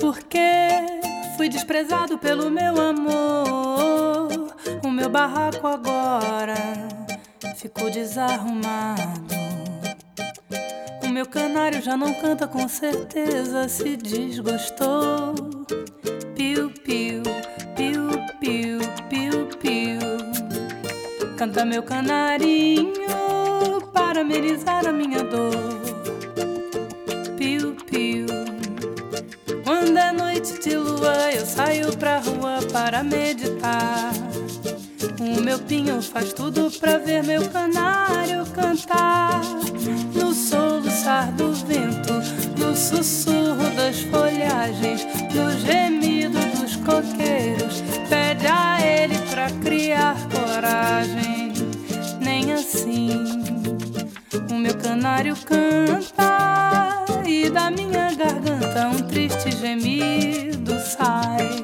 porque fui desprezado pelo meu amor. O meu barraco agora ficou desarrumado. O meu canário já não canta com certeza, se desgostou. Piu, piu, piu, piu, piu, piu. Canta meu canarinho para amenizar a minha dor. Quando é noite de lua, eu saio pra rua para meditar. O meu pinho faz tudo pra ver meu canário cantar. No soluçar do vento, no sussurro das folhagens, no gemido dos coqueiros. Pede a ele pra criar coragem. Nem assim o meu canário canta um triste gemido sai.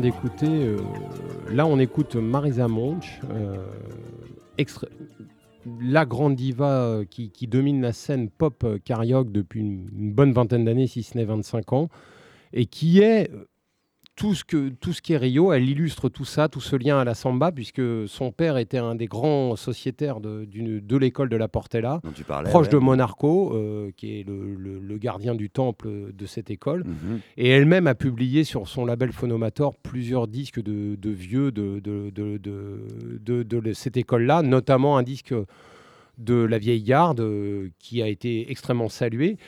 D'écouter. euh, là, on écoute Marisa Monch, euh, la grande diva euh, qui, domine la scène pop carioque depuis une, une bonne vingtaine d'années, si ce n'est 25 ans, et qui est tout ce, que, tout ce qui est Rio. Elle illustre tout ça, tout ce lien à la samba, puisque son père était un des grands sociétaires de, l'école de la tu parlais. Proche ouais. de Monarco, euh, qui est le, le- le gardien du temple de cette école. Mhm. Et elle-même a publié sur son label Phonomator plusieurs disques de, de vieux de cette école-là, notamment un disque de La Vieille Garde euh, qui a été extrêmement salué.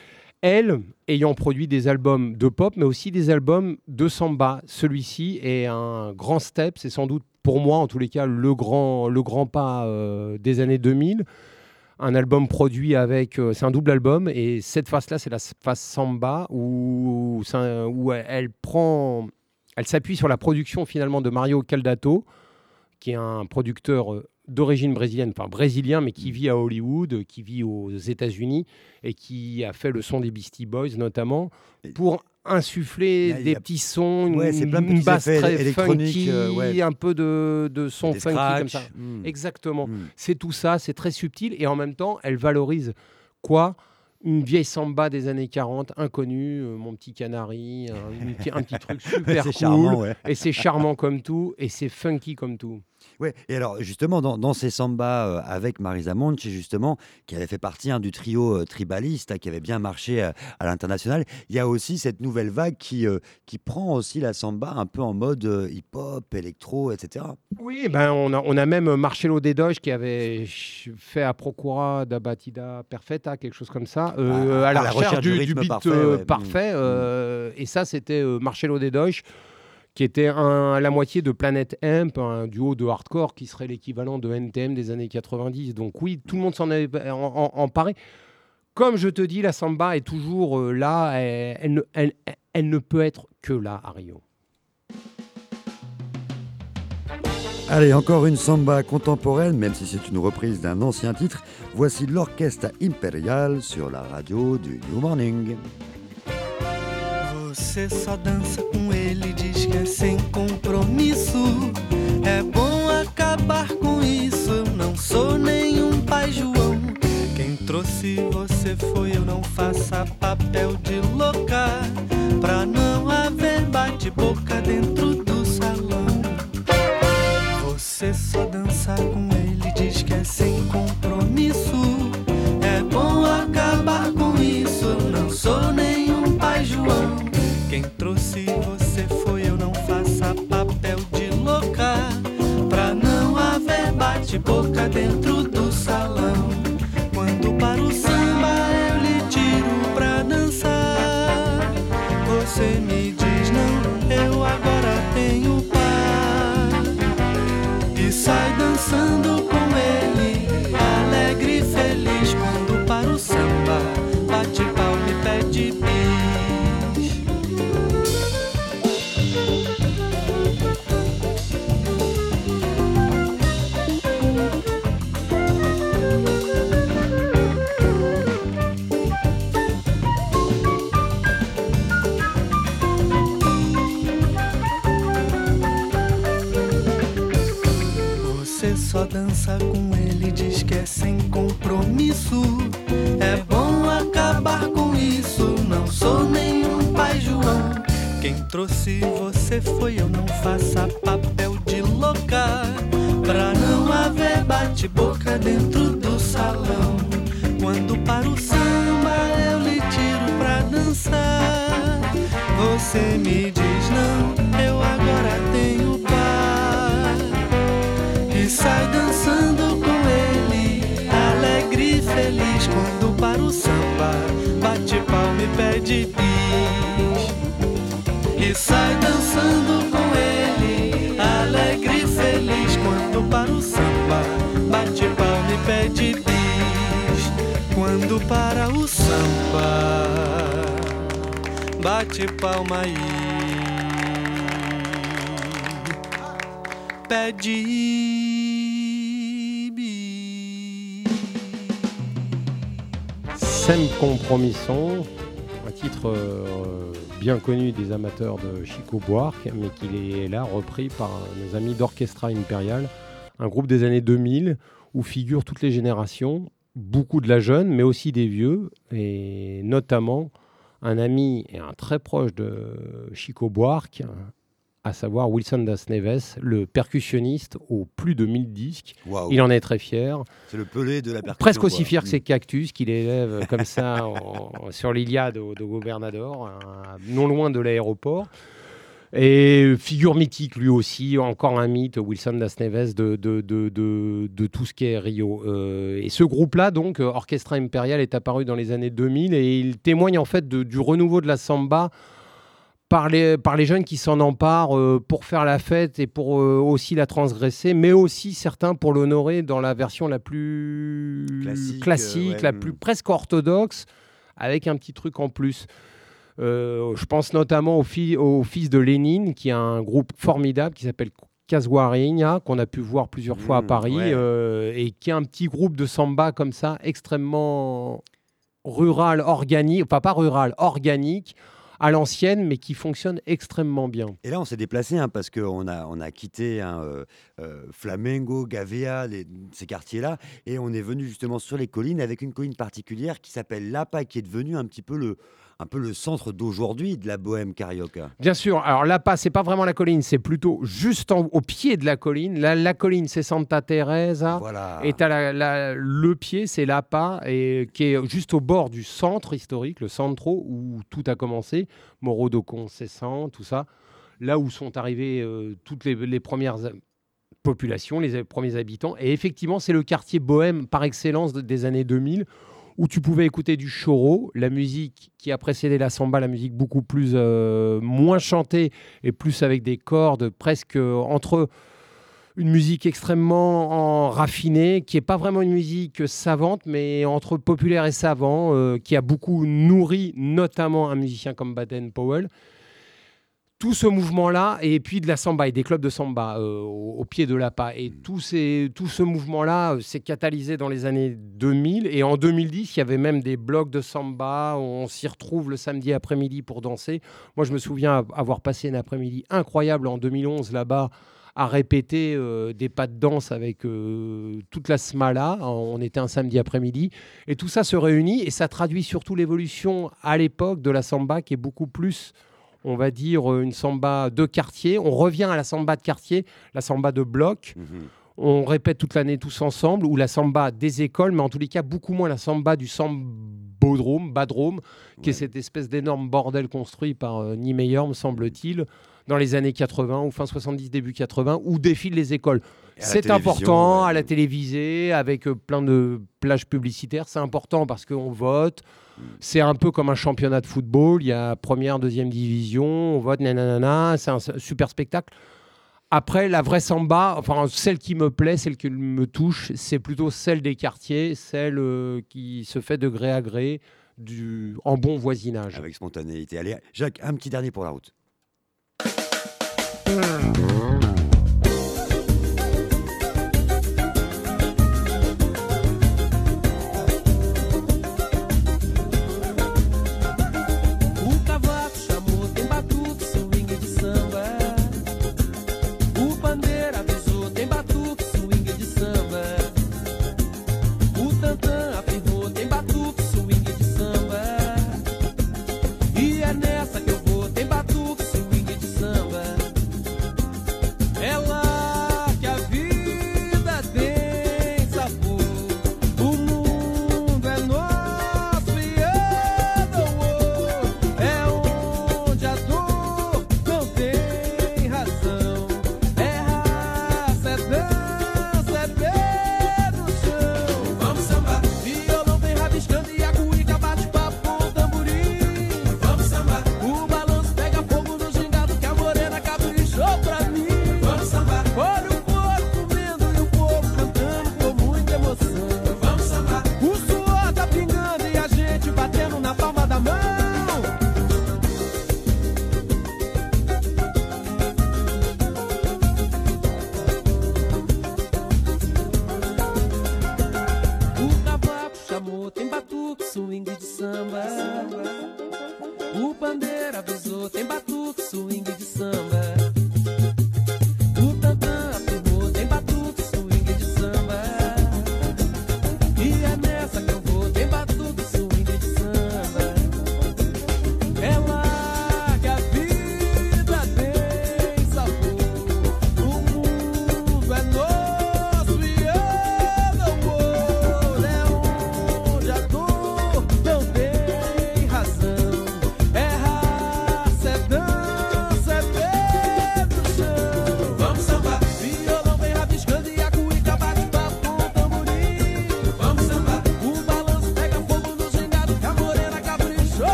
Elle, ayant produit des albums de pop, mais aussi des albums de samba. Celui-ci est un grand step, c'est sans doute pour moi, en tous les cas, le grand, le grand pas euh, des années 2000 un album produit avec. euh, c'est un double album et cette face-là, c'est la face samba où, où elle, elle prend. Elle s'appuie sur la production finalement de Mario Caldato, qui est un producteur euh, d'origine brésilienne, enfin brésilien, mais qui vit à Hollywood, qui vit aux États-Unis et qui a fait le son des Beastie Boys notamment pour insuffler a- des a- petits sons, une, Ouais, plein de une petits basse très funky, euh, ouais. un peu de, de son Des funky comme ça. Mm. Exactement. Mm. C'est tout ça, c'est très subtil et en même temps, elle valorise quoi? Une vieille samba des années 40, inconnue, euh, mon petit canari, un, petit- un petit truc super cool. charmant, ouais. Et c'est charmant comme tout, et c'est funky comme tout. Ouais, et alors justement, dans, dans ces sambas euh, avec Marisa Monch, justement, qui avait fait partie hein, du trio euh, tribaliste, hein, qui avait bien marché euh, à l'international, il y a aussi cette nouvelle vague qui, euh, qui prend aussi la samba un peu en mode hip-hop, électro, etc. Oui, ben on, a, on a même Marcelo Dedoche qui avait fait à Procura da Batida Perfetta, quelque chose comme ça, euh, Ah, à, la recherche, du, du beat parfait, euh, ouais. Mm. parfait, euh, et ça, c'était Marcelo Dedoche qui était un, la moitié de Planet Hemp, un duo de hardcore qui serait l'équivalent de NTM des années 90. Donc oui, tout le monde s'en est emparé. Comme je te dis, la samba est toujours euh, là, elle, elle ne, elle- elle ne peut être que là à Rio. Allez, encore une samba contemporaine, même si c'est une reprise d'un ancien titre. Voici l'Orchestre Imperial sur la radio du New Morning. Você só dança com ele, diz sem compromisso. É bom acabar com isso. Eu não sou nenhum pai João. Quem trouxe você foi eu, não faça papel de louca. Pra não haver bate-boca dentro dança com E sai dançando com ele, alegre e feliz. Quando para o samba, bate palma e pede bis. Quando para o samba, bate palma e pede. Sem Compromission, un titre euh, bien connu des amateurs de Chico Buarque, mais qui est là repris par nos amis d'Orchestra Imperial, un groupe des années 2000 où figurent toutes les générations, beaucoup de la jeune, mais aussi des vieux, et notamment un ami et un très proche de Chico Buarque, à savoir Wilson Das Neves, le percussionniste aux plus de 1000 disques. Il en est très fier. c'est le pelé de la percussion. Presque aussi quoi. fier que Mm. ses cactus qu'il élève comme ça en- sur l'Iliade au- de Gobernador, un- non loin de l'aéroport. Et figure mythique lui aussi, encore un mythe, Wilson Das Neves, de, de, de, de, de tout ce qui est Rio. Euh, et ce groupe-là, donc, euh, Orchestra Imperial, est apparu dans les années 2000 et il témoigne en fait du renouveau de la samba par les, par les jeunes qui s'en emparent euh, pour faire la fête et pour euh, aussi la transgresser, mais aussi certains pour l'honorer dans la version la plus Classique, classique, euh, ouais, la mm. plus presque orthodoxe, avec un petit truc en plus. Euh, je pense notamment au, fi- au fils de Lénine, qui a un groupe formidable qui s'appelle Casuarina, qu'on a pu voir plusieurs fois à Mmh, Paris, ouais. euh, et qui est un petit groupe de samba comme ça, extrêmement rural, organique, enfin pas rural, organique, à l'ancienne, mais qui fonctionne extrêmement bien. Et là, on s'est déplacé hein, parce qu'on a, on a quitté hein, euh, euh, Flamengo, Gavea, ces quartiers-là, et on est venu justement sur les collines avec une colline particulière qui s'appelle Lapa, qui est devenue un petit peu le, un peu le centre d'aujourd'hui de la bohème carioca. Bien sûr, alors là, pas, c'est pas vraiment la colline, c'est plutôt juste en- au pied de la colline. La, la colline, c'est Santa Teresa. Voilà. Et la- la- le pied, c'est l'APA, et qui est juste au bord du centre historique, le centro, où tout a commencé, Moro do Conceição, tout ça, là où sont arrivées euh, toutes les, les premières populations, les premiers habitants. Et effectivement, c'est le quartier bohème par excellence de- des années 2000, où tu pouvais écouter du choro, la musique qui a précédé la samba, la musique beaucoup plus euh, moins chantée et plus avec des cordes presque euh, entre une musique extrêmement en- raffinée, qui n'est pas vraiment une musique savante, mais entre populaire et savant, euh, qui a beaucoup nourri notamment un musicien comme Baden Powell. Tout ce mouvement-là, et puis de la samba et des clubs de samba euh, au, au pied de l'APA, et tout, ces, tout ce mouvement-là euh, s'est catalysé dans les années 2000. Et en 2010, il y avait même des blocs de samba, où on s'y retrouve le samedi après-midi pour danser. Moi, je me souviens avoir passé un après-midi incroyable en 2011 là-bas à répéter euh, des pas de danse avec euh, toute la smala. On était un samedi après-midi. Et tout ça se réunit et ça traduit surtout l'évolution à l'époque de la samba qui est beaucoup plus, on va dire, euh, une samba de quartier. On revient à la samba de quartier, la samba de bloc. Mhm. On répète toute l'année tous ensemble, ou la samba des écoles, mais en tous les cas, beaucoup moins la samba du sambodrome, badrome, qui est cette espèce d'énorme bordel construit par euh, Niemeyer, me semble-t-il, dans les années 80 ou fin 70, début 80, où défilent les écoles. C'est important ouais. à la télévisée, avec euh, plein de plages publicitaires. C'est important parce qu'on vote. Mm. C'est un peu comme un championnat de football. Il y a première, deuxième division, on vote, nanana. C'est un super spectacle. Après, la vraie samba, enfin celle qui me plaît, celle qui me touche, c'est plutôt celle des quartiers, celle euh, qui se fait de gré à gré, du, en bon voisinage. Avec spontanéité. Allez, Jacques, un petit dernier pour la route. O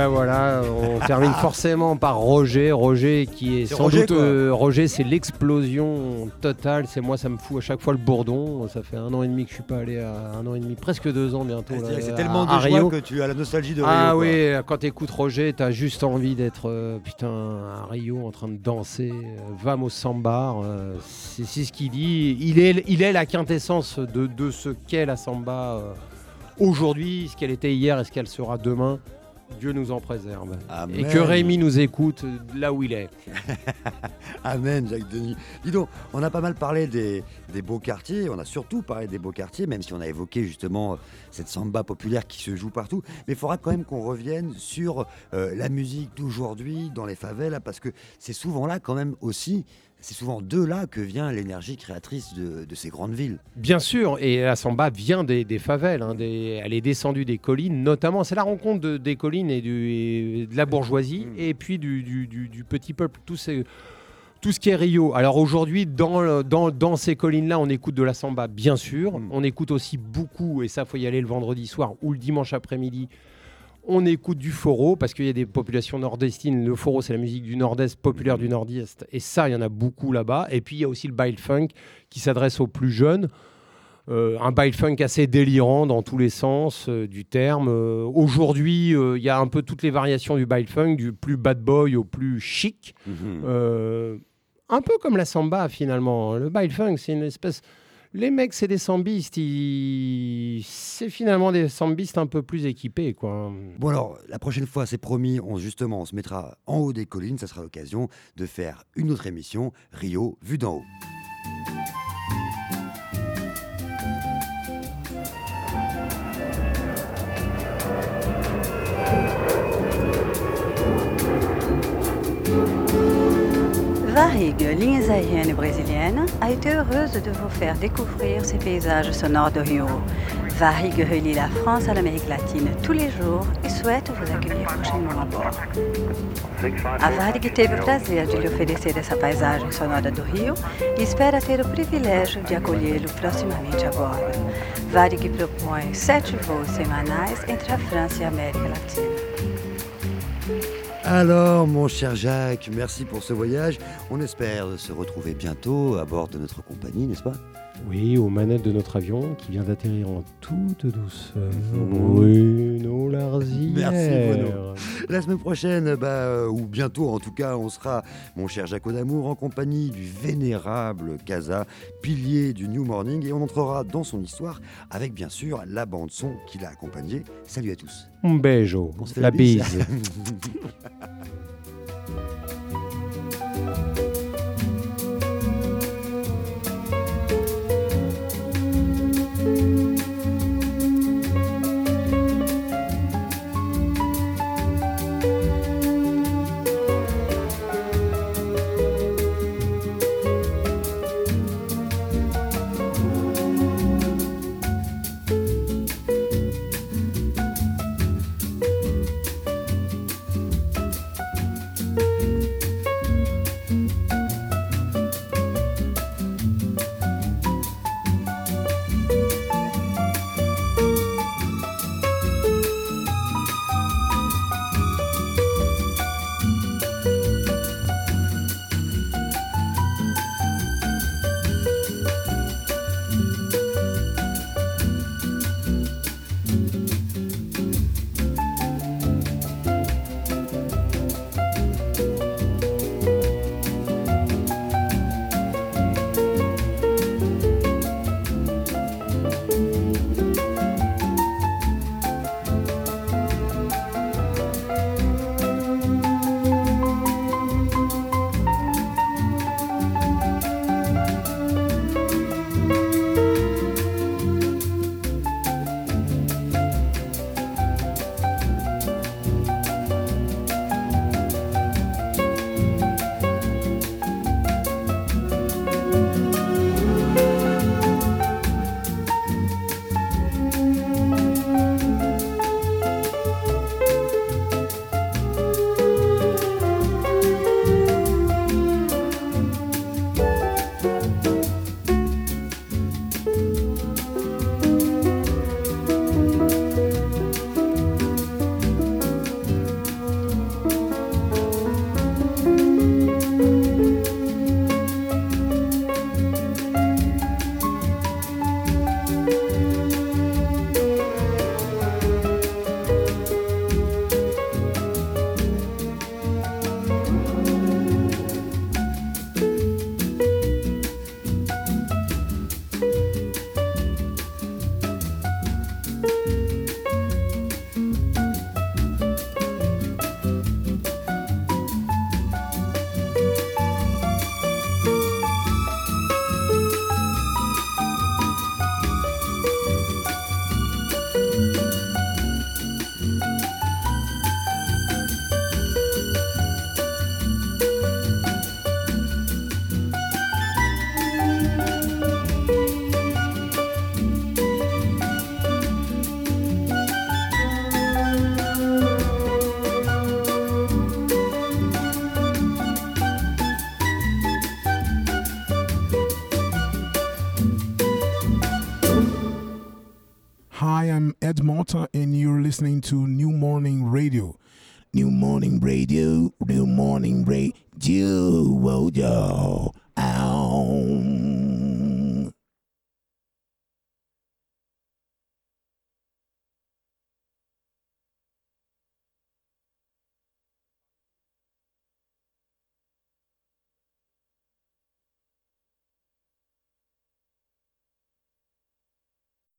ben voilà, on termine forcément par Roger. Roger qui est, C'est sans Roger, doute. euh, Roger, c'est l'explosion totale. C'est moi, ça me fout à chaque fois le bourdon. Ça fait un an et demi que je suis pas allé à un an et demi, presque deux ans bientôt. là, C'est à- tellement de à joie Rio. que tu as la nostalgie de Ah Rio, quoi. oui, quand t'écoutes Roger, t'as juste envie d'être euh, putain à Rio en train de danser. euh, Vam au samba, euh, c'est c'est ce qu'il dit. Il est, il est la quintessence de, de ce qu'est la samba euh, aujourd'hui, ce qu'elle était hier et ce qu'elle sera demain. Dieu nous en préserve. Amen. Et que Rémi nous écoute là où il est. Amen, Jacques Denis. Dis donc, on a pas mal parlé des, des beaux quartiers, on a surtout parlé des beaux quartiers, même si on a évoqué justement euh, cette samba populaire qui se joue partout. Mais il faudra quand même qu'on revienne sur euh, la musique d'aujourd'hui dans les favelas, parce que c'est souvent là quand même aussi, c'est souvent de là que vient l'énergie créatrice de, de ces grandes villes. Bien sûr, et la samba vient des, des favelles, hein, des- elle est descendue des collines, notamment, c'est la rencontre de- des collines et, du- et de la bourgeoisie, Mm. et puis du, du- du- du petit peuple, tout, ces- tout ce qui est Rio. Alors aujourd'hui, dans, le- dans, dans ces collines-là, on écoute de la samba, bien sûr, Mm. on écoute aussi beaucoup, et ça, faut y aller le vendredi soir ou le dimanche après-midi, on écoute du foro parce qu'il y a des populations nord-estines. Le foro, c'est la musique du nord-est, populaire du nord-est. Et ça, il y en a beaucoup là-bas. Et puis, il y a aussi le baile funk qui s'adresse aux plus jeunes. Euh, un baile funk assez délirant dans tous les sens euh, du terme. Euh, Aujourd'hui, il y a un peu toutes les variations du baile funk, du plus bad boy au plus chic. Euh, un peu comme la samba finalement. Le baile funk, c'est une espèce. Les mecs, c'est des sambistes. C'est finalement des sambistes un peu plus équipés, quoi. Bon alors, la prochaine fois, c'est promis, on, justement, on se mettra en haut des collines, ça sera l'occasion de faire une autre émission, Rio, vue d'en haut. Varig, linhas aériennes brésiliennes, a été heureuse de vous faire découvrir ces paysages sonores de Rio. Varig relie la France à l'Amérique latine tous les jours e souhaite vous accueillir prochainement a bord. A Varig teve o prazer de lhe oferecer essa paisagem sonora do Rio e espera ter o privilégio de acolhê-lo proximamente a bordo. Varig propõe sete voos semanais entre a França e a América Latina. Alors, mon cher Jacques, merci pour ce voyage. On espère se retrouver bientôt à bord de notre compagnie, n'est-ce pas? Oui, aux manettes de notre avion qui vient d'atterrir en toute douceur. Mmh. Bruno Larzière. Merci, Bruno. La semaine prochaine, bah, euh, ou bientôt en tout cas, on sera, mon cher Jacques d'amour, en compagnie du vénérable Casa, pilier du New Morning, et on entrera dans son histoire avec bien sûr la bande-son qui l'a accompagné. Salut à tous. Un beijo. On se fait La la bise. bise. Hi, I'm Ed Malta, and you're listening to New Morning Radio.